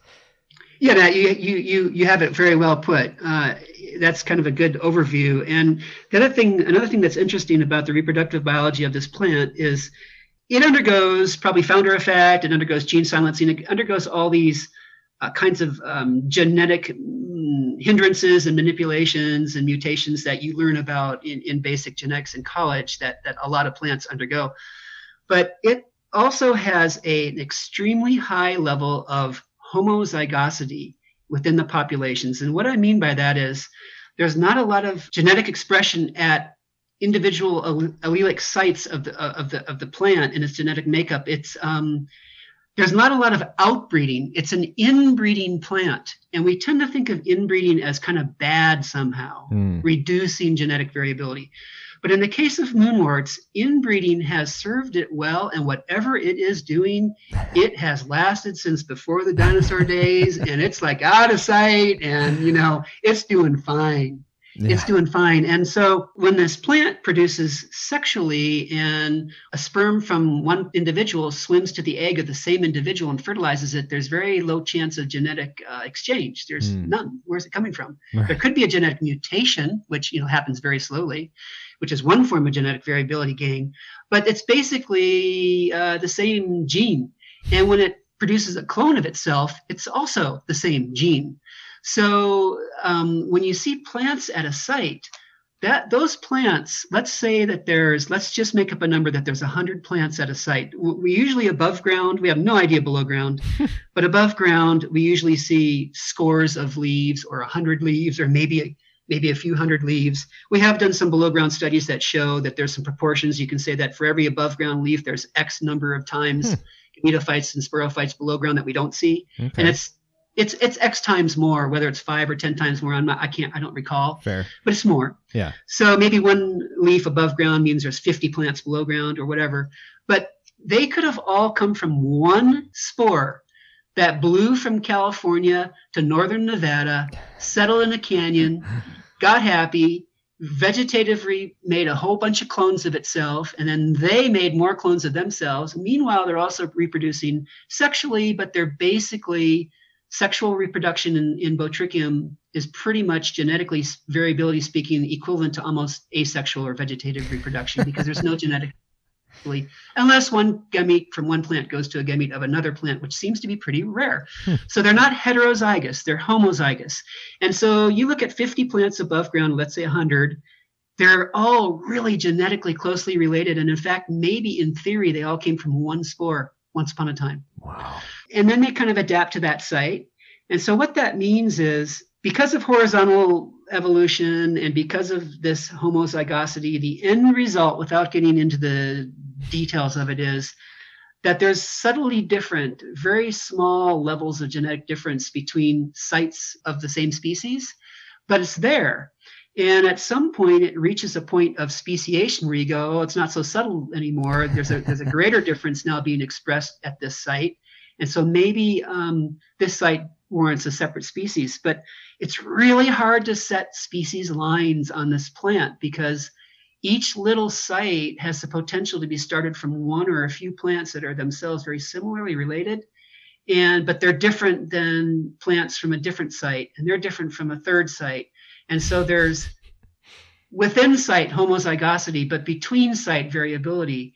Yeah, Matt, you you you you have it very well put. Uh, that's kind of a good overview. And the other thing, another thing that's interesting about the reproductive biology of this plant is it undergoes probably founder effect, it undergoes gene silencing, it undergoes all these uh, kinds of um, genetic hindrances and manipulations and mutations that you learn about in, in basic genetics in college that, that a lot of plants undergo. But it also has a, an extremely high level of homozygosity within the populations. And what I mean by that is there's not a lot of genetic expression at individual allelic sites of the, of the, of the plant in its genetic makeup. It's um, there's not a lot of outbreeding. It's an inbreeding plant. And we tend to think of inbreeding as kind of bad somehow, mm. reducing genetic variability. But in the case of moonworts, inbreeding has served it well, and whatever it is doing, it has lasted since before the dinosaur days, and it's like out of sight, and you know, it's doing fine yeah. it's doing fine. And so when this plant produces sexually and a sperm from one individual swims to the egg of the same individual and fertilizes it, there's very low chance of genetic uh, exchange. There's mm. none. Where's it coming from? Right. There could be a genetic mutation, which you know happens very slowly. which is one form of genetic variability gain. But it's basically uh, the same gene. And when it produces a clone of itself, it's also the same gene. So um, when you see plants at a site, that those plants let's say that there's let's just make up a number that there's 100 plants at a site we usually above ground we have no idea below ground but above ground we usually see scores of leaves or 100 leaves or maybe maybe a few hundred leaves we have done some below ground studies that show that there's some proportions you can say that for every above ground leaf there's x number of times hmm. gametophytes and sporophytes below ground that we don't see okay. and it's it's it's X times more, whether it's five or ten times more. I'm not, I can't, I don't recall. Fair, but it's more. Yeah. So maybe one leaf above ground means there's 50 plants below ground or whatever. But they could have all come from one spore that blew from California to northern Nevada, settled in a canyon, got happy, vegetatively made a whole bunch of clones of itself, and then they made more clones of themselves. Meanwhile, they're also reproducing sexually, but they're basically sexual reproduction in, in Botrychium is pretty much genetically variability speaking equivalent to almost asexual or vegetative reproduction because there's no genetic unless one gamete from one plant goes to a gamete of another plant which seems to be pretty rare. Hmm. so they're not heterozygous they're homozygous. And so you look at 50 plants above ground let's say 100 they're all really genetically closely related. And in fact maybe in theory they all came from one spore once upon a time. Wow and then they kind of adapt to that site. And so what that means is because of horizontal evolution and because of this homozygosity, the end result, without getting into the details of it, is that there's subtly different, very small levels of genetic difference between sites of the same species, but it's there. And at some point, it reaches a point of speciation where you go, oh, it's not so subtle anymore. There's a, there's a greater difference now being expressed at this site. And so maybe um, this site warrants a separate species, but it's really hard to set species lines on this plant because each little site has the potential to be started from one or a few plants that are themselves very similarly related. And but they're different than plants from a different site and they're different from a third site. And so there's within site homozygosity but between site variability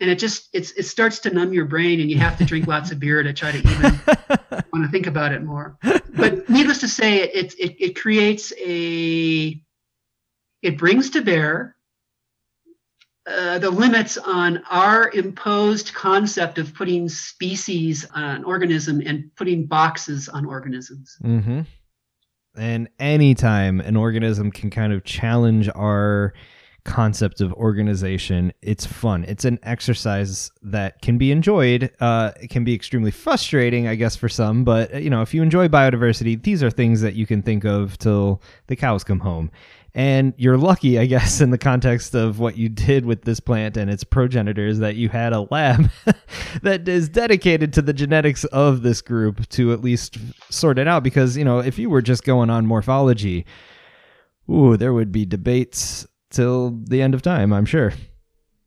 and it just it's it starts to numb your brain and you have to drink lots of beer to try to even want to think about it more but needless to say it, it it creates a it brings to bear uh, the limits on our imposed concept of putting species on an organism and putting boxes on organisms mm-hmm. and anytime an organism can kind of challenge our concept of organization. It's fun. It's an exercise that can be enjoyed. Uh, it can be extremely frustrating, I guess, for some. But you know, if you enjoy biodiversity, these are things that you can think of till the cows come home. And you're lucky, I guess, in the context of what you did with this plant and its progenitors, that you had a lab that is dedicated to the genetics of this group to at least sort it out. Because, you know, if you were just going on morphology, ooh, there would be debates till the end of time, I'm sure.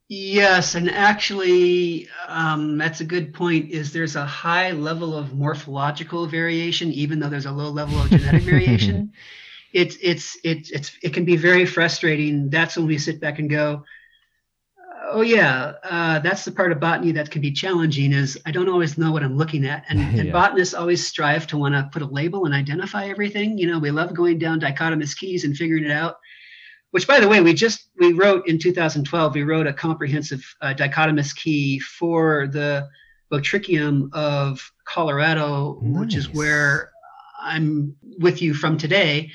Yes, and actually, um, that's a good point. Is there's a high level of morphological variation, even though there's a low level of genetic variation. It's it's it's it's it can be very frustrating. That's when we sit back and go, "Oh yeah, uh, that's the part of botany that can be challenging. Is I don't always know what I'm looking at, and, and botanists always strive to want to put a label and identify everything. You know, we love going down dichotomous keys and figuring it out." Which by the way we just we wrote in 2012 we wrote a comprehensive uh, dichotomous key for the botrychium of colorado nice. which is where i'm with you from today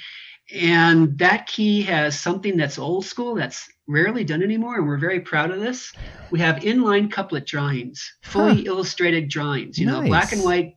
and that key has something that's old school that's rarely done anymore and we're very proud of this we have inline couplet drawings fully huh. illustrated drawings you nice. know black and white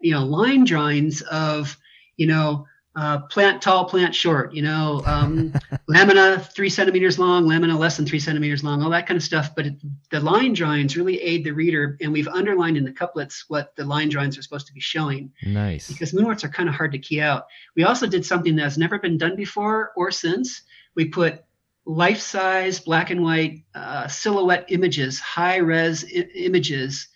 you know line drawings of you know uh, plant tall, plant short, you know, um, lamina three centimeters long, lamina less than three centimeters long, all that kind of stuff. But it, the line drawings really aid the reader, and we've underlined in the couplets what the line drawings are supposed to be showing. Nice. Because moonworts are kind of hard to key out. We also did something that's never been done before or since. We put life-size black and white uh, silhouette images, high-res I- images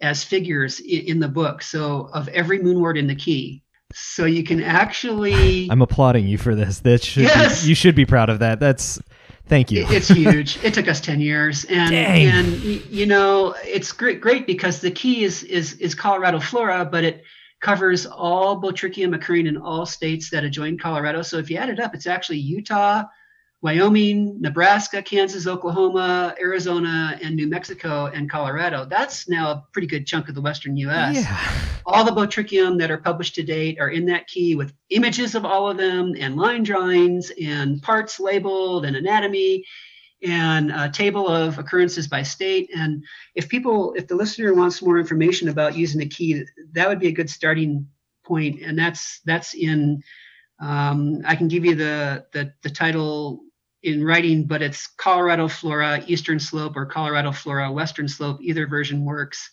as figures in, in the book. So of every moonwort in the key so you can actually I'm applauding you for this. That should yes! be, you should be proud of that. That's Thank you. it's huge. It took us ten years, and Dang. and you know it's great great because the key is is is Colorado flora, but it covers all Botrychium occurring in all states that adjoin Colorado. So if you add it up, it's actually Utah, Wyoming, Nebraska, Kansas, Oklahoma, Arizona, and New Mexico and Colorado. That's now a pretty good chunk of the western U.S. Yeah. All the Botrychium that are published to date are in that key with images of all of them and line drawings and parts labeled and anatomy and a table of occurrences by state. And if people, if the listener wants more information about using the key, that would be a good starting point. And that's that's in. Um, I can give you the, the the title in writing, but it's Colorado Flora Eastern Slope or Colorado Flora Western Slope. Either version works.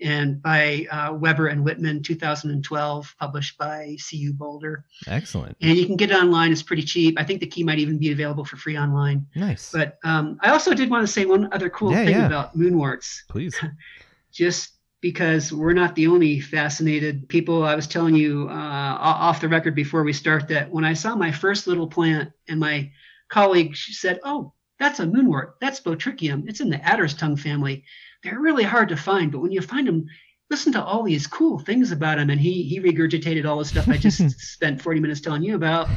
And by uh, Weber and Wittmann, 2012, published by CU Boulder. Excellent. And you can get it online. It's pretty cheap. I think the key might even be available for free online. Nice. But um, I also did want to say one other cool Yeah, thing yeah. about moonworts. Please. just because we're not the only fascinated people. I was telling you uh, off the record before we start that when I saw my first little plant and my colleague she said, "Oh, that's a moonwort. That's Botrychium. It's in the adder's tongue family. They're really hard to find, but when you find them." Listen to all these cool things about them. and he he regurgitated all the stuff I just spent 40 minutes telling you about.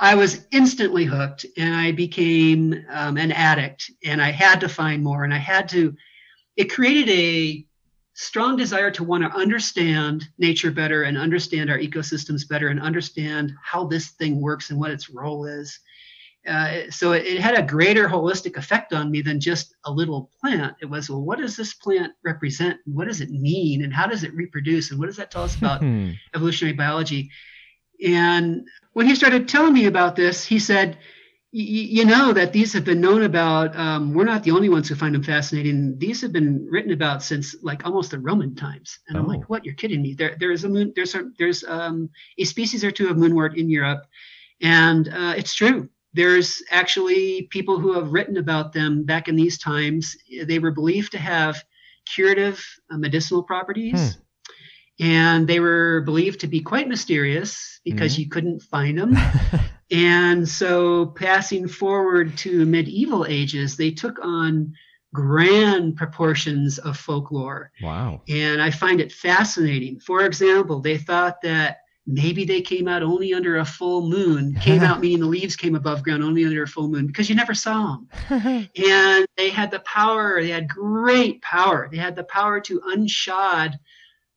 I was instantly hooked and I became um, an addict and I had to find more and I had to, it created a strong desire to want to understand nature better and understand our ecosystems better and understand how this thing works and what its role is. Uh, so it, it had a greater holistic effect on me than just a little plant. It was, well, what does this plant represent? What does it mean? And how does it reproduce? And what does that tell us about Hmm. evolutionary biology. And when he started telling me about this, he said, "Y- y- You know that these have been known about. Um, we're not the only ones who find them fascinating. These have been written about since like almost the Roman times. And I'm Oh. like, What? You're kidding me? There, there is a moon. There's a, there's um, a species or two of moonwort in Europe, and uh, it's true. There's actually people who have written about them back in these times. They were believed to have curative uh, medicinal properties and they were believed to be quite mysterious because Mhm. you couldn't find them. and so, passing forward to medieval ages, they took on grand proportions of folklore. wow. And I find it fascinating. For example, they thought that maybe they came out only under a full moon, came out meaning the leaves came above ground only under a full moon because you never saw them and they had the power they had great power. They had the power to unshod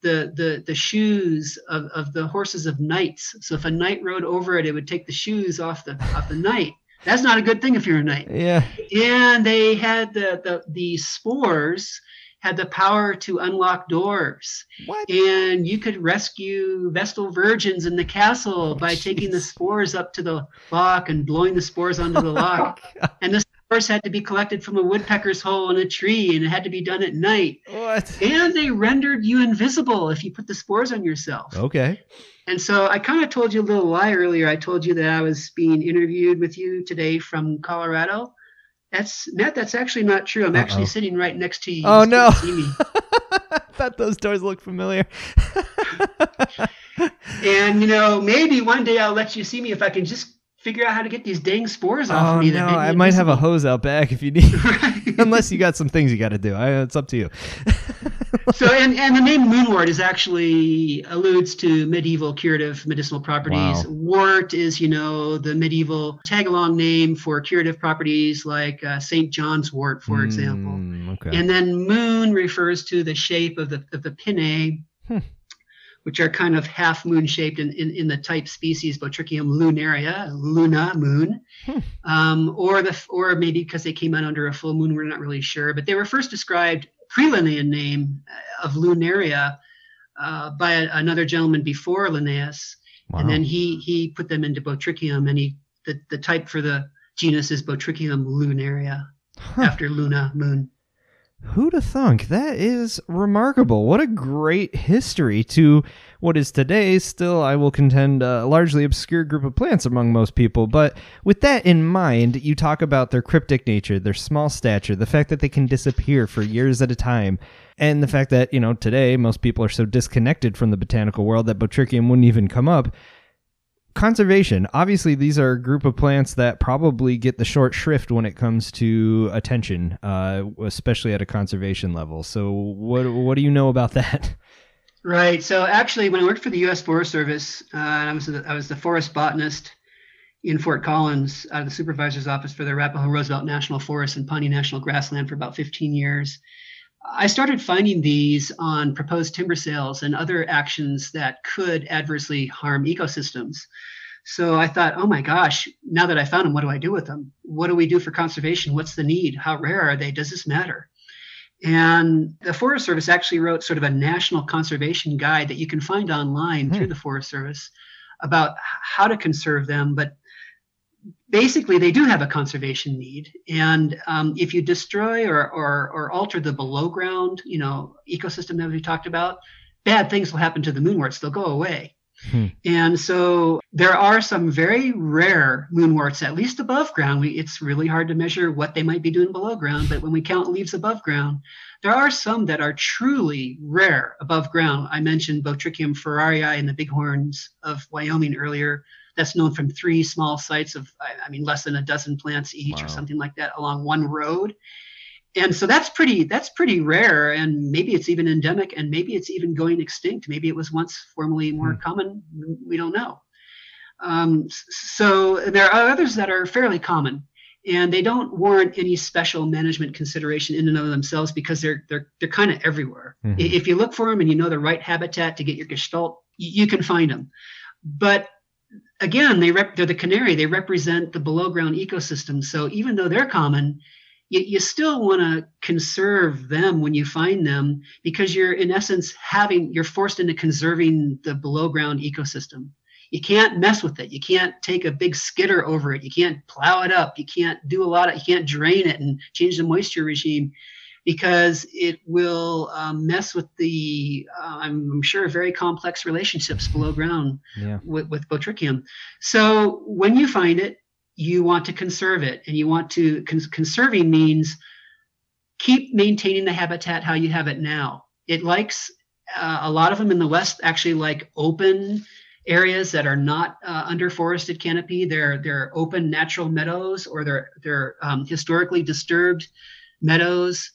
the the the shoes of, of the horses of knights. So if a knight rode over it it would take the shoes off the off the knight. That's not a good thing if you're a knight. Yeah. and they had the the, the spores had the power to unlock doors. What? and you could rescue vestal virgins in the castle Oh, by taking the spores up to the lock and blowing the spores onto the oh, lock. And the spores had to be collected from a woodpecker's hole in a tree and it had to be done at night. What? and they rendered you invisible if you put the spores on yourself. Okay. and so i kind of told you a little lie earlier. I told you that i was being interviewed with you today from colorado that's Matt. That's actually not true. I'm actually Uh-oh. sitting right next to you. Oh, no. can't see me. I thought those doors looked familiar. And you know, maybe one day I'll let you see me if I can just figure out how to get these dang spores off oh of me. no, I might have a hose out back if you need. Unless you got some things you got to do. I, it's up to you. so, and, and the name moonwort is actually alludes to medieval curative medicinal properties. Wow. Wort is, you know, the medieval tag-along name for curative properties like uh, St. John's wort, for example. Mm, okay. And then moon refers to the shape of the of the pinnae, Hmm. Which are kind of half moon shaped in, in, in the type species Botrychium lunaria, luna moon, Hmm. um, or the or maybe because they came out under a full moon, we're not really sure. But they were first described pre-Linnaean name uh, of lunaria uh, by a- another gentleman before Linnaeus, wow. and then he he put them into Botrychium, and he the, the type for the genus is Botrychium lunaria Huh. after Luna moon. Who'd have thunk? That is remarkable. What a great history to what is today still, I will contend, a largely obscure group of plants among most people. But with that in mind, you talk about their cryptic nature, their small stature, the fact that they can disappear for years at a time, and the fact that, you know, today most people are so disconnected from the botanical world that Botrychium wouldn't even come up. Conservation. Obviously these are a group of plants that probably get the short shrift when it comes to attention uh, especially at a conservation level. So what what do you know about that? Right. So actually when i worked for the u.s forest service uh, I, was the, I was the forest botanist in fort collins out of the supervisor's office for the arapaho roosevelt national forest and pawnee national grassland for about 15 years I started finding these on proposed timber sales and other actions that could adversely harm ecosystems. So I thought, oh my gosh, now that I found them, what do I do with them? What do we do for conservation? What's the need? How rare are they? Does this matter? And the Forest Service actually wrote sort of a national conservation guide that you can find online hmm. through the Forest Service about how to conserve them, but basically they do have a conservation need. And um, if you destroy or, or, or alter the below ground you know ecosystem that we talked about bad things will happen to the moonworts they'll go away. Hmm. and so there are some very rare moonworts at least above ground. We, it's really hard to measure what they might be doing below ground but when we count leaves above ground there are some that are truly rare above ground. I mentioned botrychium farrarii in the bighorns of wyoming earlier that's known from three small sites of, I mean, less than a dozen plants each wow. or something like that along one road. And so that's pretty that's pretty rare, and maybe it's even endemic, and maybe it's even going extinct. Maybe it was once formerly more hmm. common. We don't know. Um, so there are others that are fairly common, and they don't warrant any special management consideration in and of themselves because they're they're they're kind of everywhere. Mm-hmm. If you look for them and you know the right habitat to get your gestalt, you, you can find them. But again, they rep- they're the canary. They represent the below ground ecosystem. So even though they're common, you, you still want to conserve them when you find them because you're in essence having you're forced into conserving the below ground ecosystem. You can't mess with it. You can't take a big skidder over it. You can't plow it up. You can't do a lot of. You can't drain it and change the moisture regime because it will um, mess with the, uh, I'm sure, very complex relationships below ground yeah. with, with Botrychium. So when you find it, you want to conserve it, and you want to con- conserving means keep maintaining the habitat how you have it now. It likes uh, a lot of them in the West actually like open areas that are not uh, under forested canopy. They're they're open natural meadows or they're they're um, historically disturbed meadows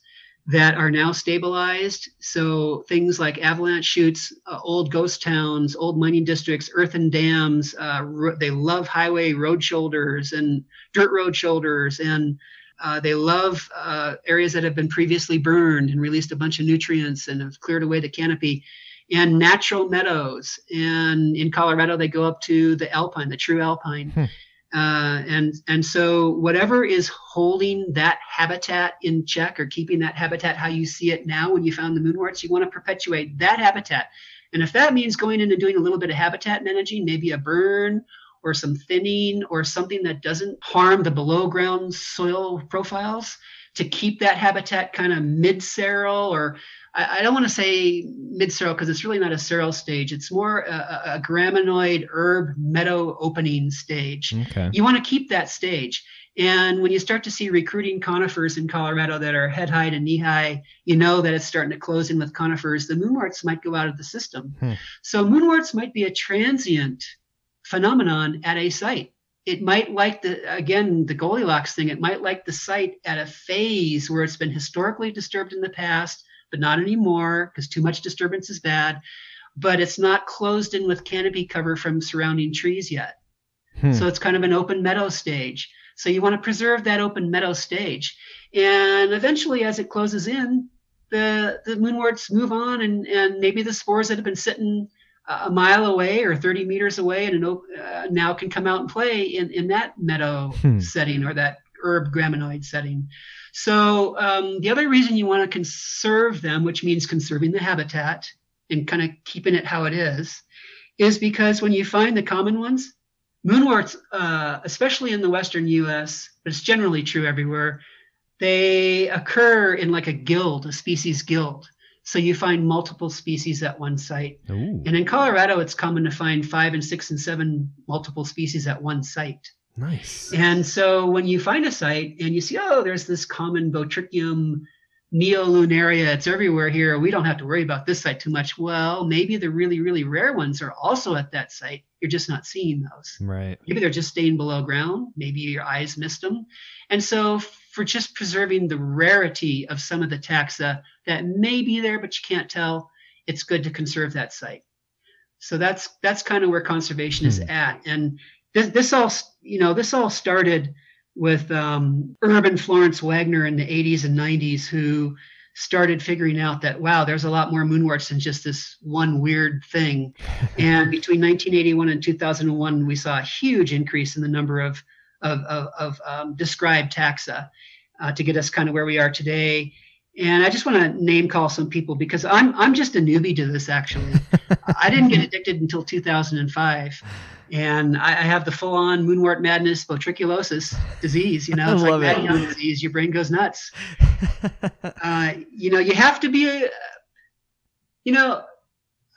that are now stabilized. So things like avalanche chutes, uh, old ghost towns, old mining districts, earthen dams. Uh, ro- they love highway road shoulders and dirt road shoulders, and uh, they love uh, areas that have been previously burned and released a bunch of nutrients and have cleared away the canopy. And natural meadows. And in Colorado, they go up to the alpine, the true alpine. Hmm. Uh, and and so whatever is holding that habitat in check or keeping that habitat how you see it now when you found the moonworts, you want to perpetuate that habitat. And if that means going in and doing a little bit of habitat managing, maybe a burn or some thinning or something that doesn't harm the below ground soil profiles to keep that habitat kind of mid-seral or I, I don't want to say mid-seral because it's really not a seral stage. It's more a, a graminoid herb meadow opening stage. Okay. You want to keep that stage. And when you start to see recruiting conifers in Colorado that are head high to knee high, you know that it's starting to close in with conifers. The moonworts might go out of the system. Hmm. So moonworts might be a transient phenomenon at a site. It might like the again the Goldilocks thing. It might like the site at a phase where it's been historically disturbed in the past but not anymore because too much disturbance is bad. But it's not closed in with canopy cover from surrounding trees yet. Hmm. So it's kind of an open meadow stage. So you want to preserve that open meadow stage. And eventually, as it closes in, the, the moonworts move on, and, and maybe the spores that have been sitting a mile away or 30 meters away and an, uh, now can come out and play in, in that meadow hmm. setting or that herb graminoid setting. So um, the other reason you want to conserve them, which means conserving the habitat and kind of keeping it how it is, is because when you find the common ones, moonworts, uh, especially in the western U.S., but it's generally true everywhere, they occur in like a guild, a species guild. So you find multiple species at one site. Ooh. And in Colorado, it's common to find five and six and seven multiple species at one site. Nice. And so when you find a site and you see, oh, there's this common Botrychium neolunaria, it's everywhere here. We don't have to worry about this site too much. Well, maybe the really, really rare ones are also at that site, you're just not seeing those. Right. Maybe they're just staying below ground. Maybe your eyes missed them. And so, for just preserving the rarity of some of the taxa that may be there, but you can't tell, it's good to conserve that site. So that's that's kind of where conservation Hmm. is at. And this, this all you know this all started with um, Urban Florence Wagner in the 80s and 90s, who started figuring out that wow, there's a lot more moonworts than just this one weird thing. and between 1981 and 2001, we saw a huge increase in the number of of, of, of um, described taxa uh, to get us kind of where we are today. And I just want to name call some people because I'm I'm just a newbie to this actually. I didn't get addicted until 2005, and I, I have the full-on moonwort madness, botriculosis disease. You know, it's like it. Maddie disease. Your brain goes nuts. Uh, you know, you have to be a. You know,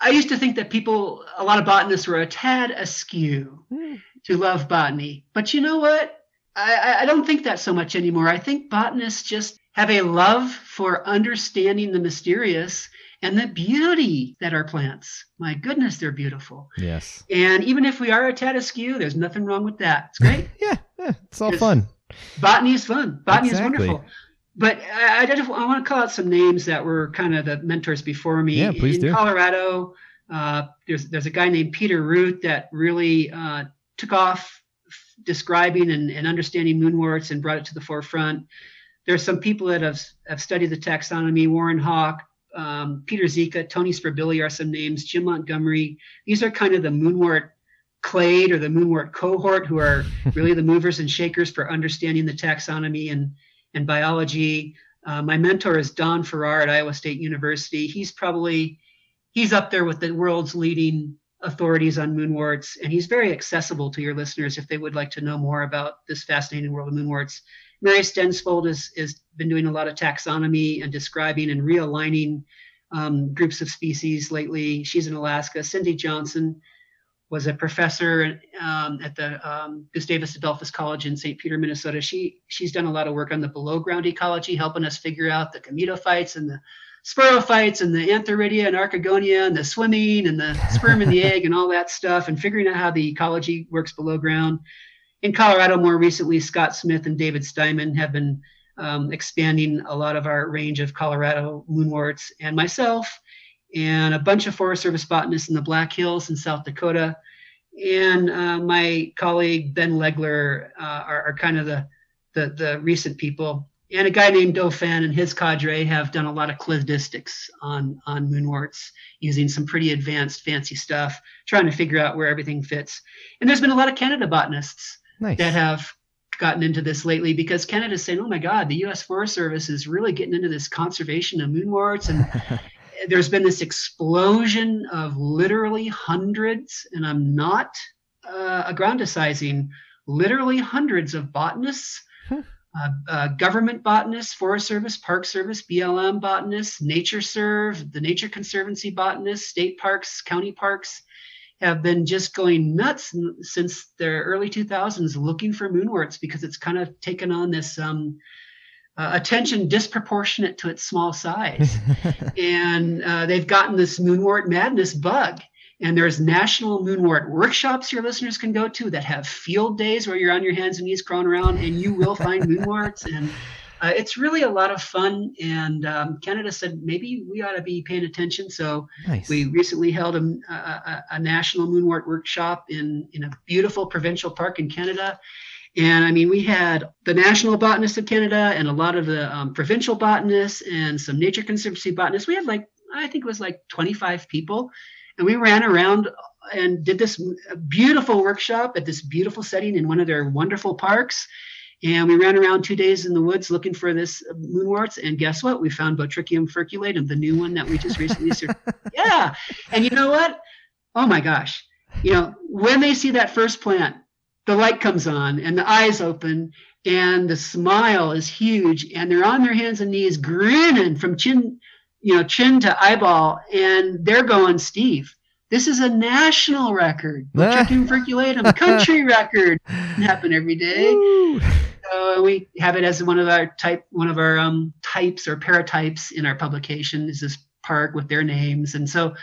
I used to think that people, a lot of botanists, were a tad askew to love botany, but you know what? I- I don't think that so much anymore. I think botanists just have a love for understanding the mysterious and the beauty that are plants. My goodness, they're beautiful. yes. And even if we are a tad askew, there's nothing wrong with that. It's great. Yeah, yeah, it's all fun. Botany is fun. Botany Exactly. is wonderful. But I, I, just, I want to call out some names that were kind of the mentors before me. Yeah, please In do. Colorado, uh, there's there's a guy named Peter Root that really uh, took off f- describing and, and understanding moonworts and brought it to the forefront. There's some people that have, have studied the taxonomy. Warren Hauk, um, Peter Zika, Tony Sperbilli are some names. Jim Montgomery. These are kind of the moonwort clade or the moonwort cohort who are really the movers and shakers for understanding the taxonomy and, and biology. Uh, my mentor is Don Farrar at Iowa State University. He's probably he's up there with the world's leading authorities on moonworts, and he's very accessible to your listeners if they would like to know more about this fascinating world of moonworts. Mary Stensvold has, has been doing a lot of taxonomy and describing and realigning um, groups of species lately. She's in Alaska. Cindy Johnson was a professor um, at the um, Gustavus Adolphus College in St. Peter, Minnesota. She she's done a lot of work on the below ground ecology, helping us figure out the gametophytes and the sporophytes and the antheridia and archegonia and the swimming and the sperm and the egg and all that stuff, and figuring out how the ecology works below ground. In Colorado, more recently, Scott Smith and David Steinman have been um, expanding a lot of our range of Colorado moonworts, and myself and a bunch of Forest Service botanists in the Black Hills in South Dakota, and uh, my colleague Ben Legler uh, are, are kind of the, the the recent people. And a guy named Dauphin and his cadre have done a lot of cladistics on on moonworts using some pretty advanced, fancy stuff, trying to figure out where everything fits. And there's been a lot of Canada botanists Nice. that have gotten into this lately because Canada's saying, "Oh my God, the U.S. Forest Service is really getting into this conservation of moonworts," and there's been this explosion of literally hundreds, and I'm not uh, aggrandizing, literally hundreds of botanists. Uh, uh, government botanists, Forest Service, Park Service, BLM botanists, NatureServe, the Nature Conservancy botanists, state parks, county parks, have been just going nuts since the early 2000s looking for moonworts because it's kind of taken on this um, uh, attention disproportionate to its small size. and uh, they've gotten this moonwort madness bug. And there's national moonwort workshops your listeners can go to that have field days where you're on your hands and knees crawling around and you will find moonworts. And uh, it's really a lot of fun. And um, Canada said maybe we ought to be paying attention. So nice. we recently held a, a, a- national moonwort workshop in, in a beautiful provincial park in Canada. And I mean, we had the National Botanists of Canada and a lot of the um, provincial botanists and some Nature Conservancy botanists. We had like, I think it was like 25 people. And we ran around and did this beautiful workshop at this beautiful setting in one of their wonderful parks. And we ran around two days in the woods looking for this moonworts. And guess what? We found Botrychium furculatum, the new one that we just recently sur- Yeah. And you know what? Oh my gosh. You know, when they see that first plant, the light comes on and the eyes open and the smile is huge and they're on their hands and knees grinning from chin, you know, chin to eyeball. And they're going, Steve, this is a national record. Furculatum, country record. Doesn't happen every day. Woo. So we have it as one of our type, one of our um, types or paratypes in our publication is this park with their names, and so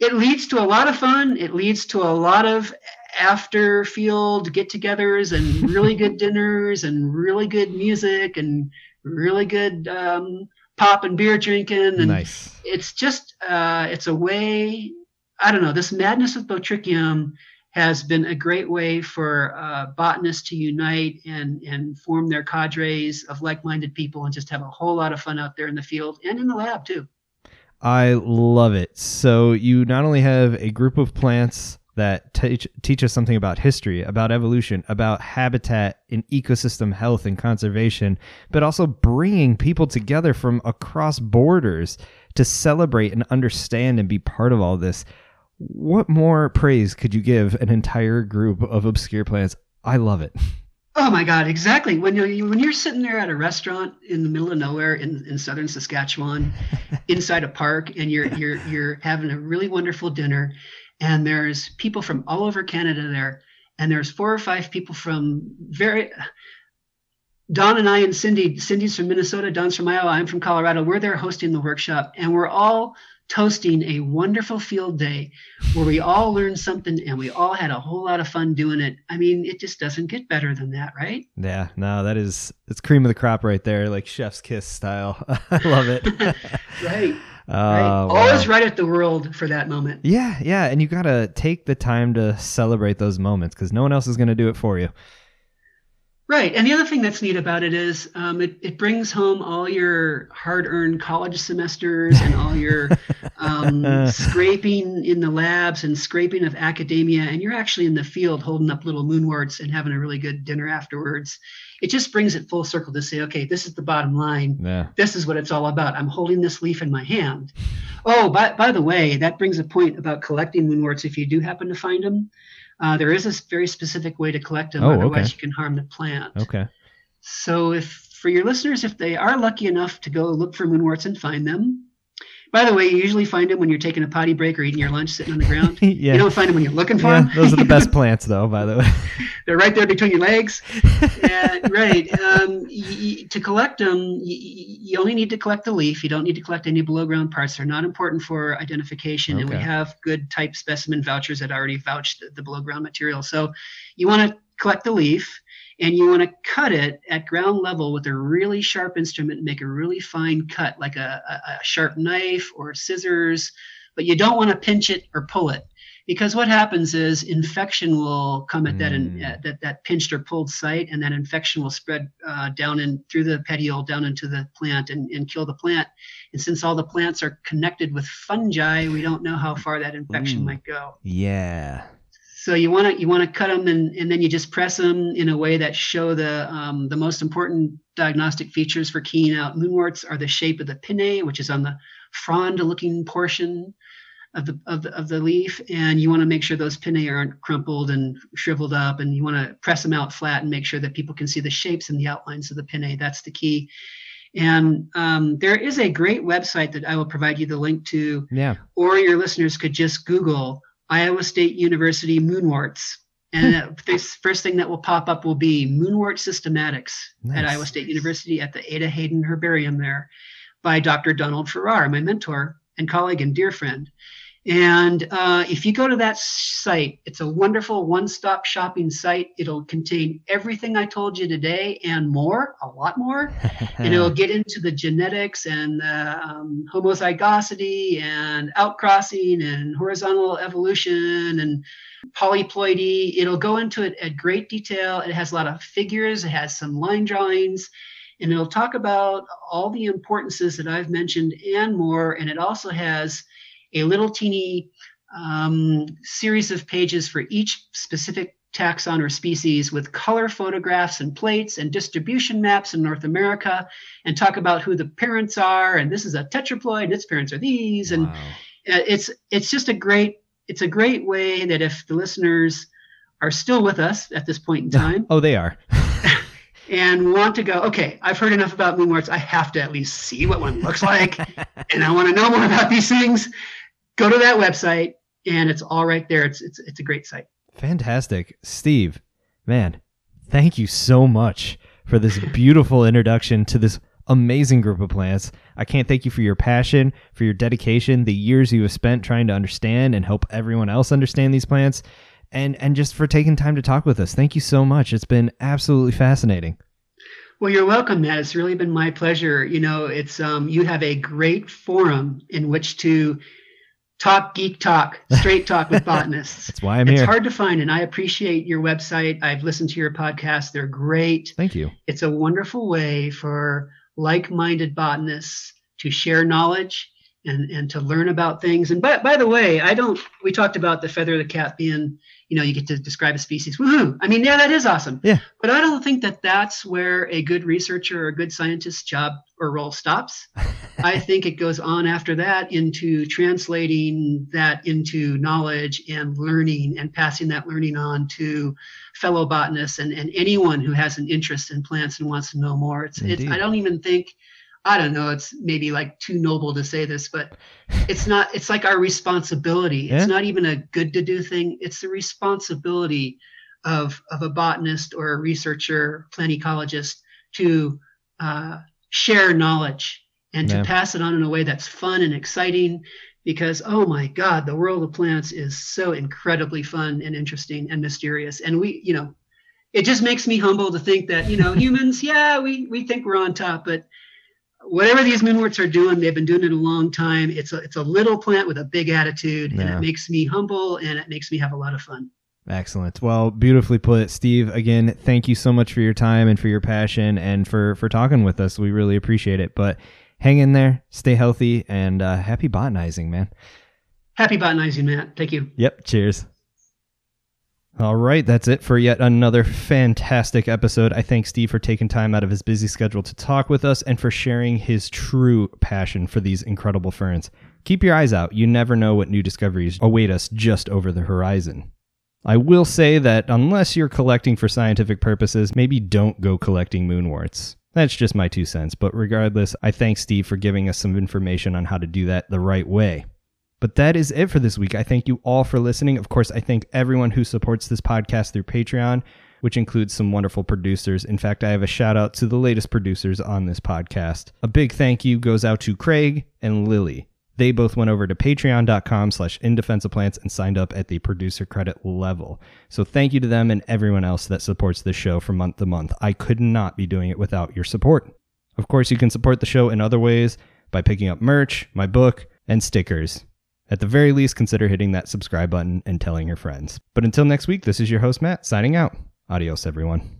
it leads to a lot of fun. It leads to a lot of after field get-togethers and really good dinners and really good music and really good um, pop and beer drinking. And nice. It's just uh, it's a way. I don't know. This madness of Botrychium has been a great way for uh, botanists to unite and and form their cadres of like-minded people and just have a whole lot of fun out there in the field and in the lab too. I love it. So you not only have a group of plants that teach teach us something about history, about evolution, about habitat and ecosystem health and conservation, but also bringing people together from across borders to celebrate and understand and be part of all this. What more praise could you give an entire group of obscure plants? I love it. Oh my God, exactly. When you're when you're sitting there at a restaurant in the middle of nowhere in, in southern Saskatchewan, inside a park, and you're you're you're having a really wonderful dinner, and there's people from all over Canada there, and there's four or five people from very. Don and I and Cindy, Cindy's from Minnesota, Don's from Iowa, I'm from Colorado. We're there hosting the workshop, and we're all toasting a wonderful field day where we all learned something and we all had a whole lot of fun doing it. I mean, it just doesn't get better than that, right? Yeah, no, that is it's cream of the crop right there, like chef's kiss style. I love it. right. Uh, right. Always right at the world for that moment. Yeah, yeah, and you got to take the time to celebrate those moments because no one else is going to do it for you. Right. And the other thing that's neat about it is um, it, it brings home all your hard earned college semesters and all your um, scraping in the labs and scraping of academia. And you're actually in the field holding up little moonworts and having a really good dinner afterwards. It just brings it full circle to say, okay, this is the bottom line. Yeah. This is what it's all about. I'm holding this leaf in my hand. Oh, by, by the way, that brings a point about collecting moonworts if you do happen to find them. Uh, there is a very specific way to collect them, oh, otherwise okay. you can harm the plant. Okay. So if for your listeners, if they are lucky enough to go look for moonworts and find them, by the way, you usually find them when you're taking a potty break or eating your lunch sitting on the ground. yeah. You don't find them when you're looking for yeah, them. those are the best plants, though, by the way. They're right there between your legs. right. Um, y- to collect them, y- you only need to collect the leaf. You don't need to collect any below ground parts. They're not important for identification. Okay. And we have good type specimen vouchers that already vouch the, the below ground material. So you want to collect the leaf and you want to cut it at ground level with a really sharp instrument and make a really fine cut like a, a, a sharp knife or scissors but you don't want to pinch it or pull it because what happens is infection will come at that in, Mm. at that that pinched or pulled site and that infection will spread uh, down in through the petiole down into the plant and, and kill the plant and since all the plants are connected with fungi we don't know how far that infection Ooh. might go yeah. so you want to you want to cut them and, and then you just press them in a way that show the um, the most important diagnostic features for keying out moonworts are the shape of the pinnae, which is on the frond looking portion of the, of the of the leaf, and you want to make sure those pinnae aren't crumpled and shriveled up, and you want to press them out flat and make sure that people can see the shapes and the outlines of the pinnae. That's the key. And um, there is a great website that I will provide you the link to Yeah. or your listeners could just Google Iowa State University moonworts. And uh, this first thing that will pop up will be moonwort systematics at Iowa State University at the Ada Hayden Herbarium there by Dr. Donald Farrar, my mentor and colleague and dear friend. And uh, if you go to that site, it's a wonderful one stop shopping site. It'll contain everything I told you today and more, a lot more and it'll get into the genetics and the um, homozygosity and outcrossing and horizontal evolution and polyploidy. It'll go into it at great detail. It has a lot of figures, it has some line drawings, and it'll talk about all the importances that I've mentioned and more. And it also has a little teeny um, series of pages for each specific taxon or species with color photographs and plates and distribution maps in North America and talk about who the parents are and this is a tetraploid and its parents are these and Wow. uh, it's it's just a great it's a great way that if the listeners are still with us at this point in time Oh, they are. and want to go okay i've heard enough about moonworts i have to at least see what one looks like and i want to know more about these things. Go to that website and it's all right there. It's it's, it's a great site. Fantastic. Steve, man, thank you so much for this beautiful introduction to this amazing group of plants. I can't thank you for your passion, for your dedication, the years you have spent trying to understand and help everyone else understand these plants, and and just for taking time to talk with us. Thank you so much. It's been absolutely fascinating. Well, you're welcome, Matt. It's really been my pleasure. You know, it's um, you have a great forum in which to talk geek talk, straight talk with botanists. That's why I'm it's here. hard to find, and I appreciate your website. I've listened to your podcast; they're great. Thank you. It's a wonderful way for like-minded botanists to share knowledge and and to learn about things. And by by the way, I don't. We talked about the feather of the cap being, you know, you get to describe a species. Woohoo! I mean, yeah, that is awesome. Yeah. But I don't think that that's where a good researcher or a good scientist's job or role stops. I think it goes on after that into translating that into knowledge and learning and passing that learning on to fellow botanists and, and anyone who has an interest in plants and wants to know more. It's, it's I don't even think I don't know, it's maybe like too noble to say this, but it's not it's like our responsibility. Yeah. It's not even a good to do thing. It's the responsibility of of a botanist or a researcher, plant ecologist to uh, share knowledge and to pass it on in a way that's fun and exciting because oh my god the world of plants is so incredibly fun and interesting and mysterious and we you know it just makes me humble to think that you know humans yeah we we think we're on top but whatever these moonworts are doing they've been doing it a long time it's a it's a little plant with a big attitude and it makes me humble and it makes me have a lot of fun Excellent. Well, beautifully put, Steve. Again, thank you so much for your time and for your passion and for for talking with us. We really appreciate it. But hang in there, stay healthy, and uh, happy botanizing, man. happy botanizing matt thank you Yep. Cheers. All right, that's it for yet another fantastic episode. I thank Steve for taking time out of his busy schedule to talk with us and for sharing his true passion for these incredible ferns. Keep your eyes out. You never know what new discoveries await us just over the horizon. I will say that unless you're collecting for scientific purposes, maybe don't go collecting moonworts. That's just my two cents, but regardless, I thank Steve for giving us some information on how to do that the right way. But that is it for this week. I thank you all for listening. Of course, I thank everyone who supports this podcast through Patreon, which includes some wonderful producers. In fact, I have a shout out to the latest producers on this podcast. A big thank you goes out to Craig and Lily. They both went over to patreon.com slash indefenseofplants and signed up at the producer credit level. So thank you to them and everyone else that supports this show from month to month. I could not be doing it without your support. Of course, you can support the show in other ways by picking up merch, my book, and stickers. At the very least, consider hitting that subscribe button and telling your friends. But until next week, this is your host, Matt, signing out. Adios, everyone.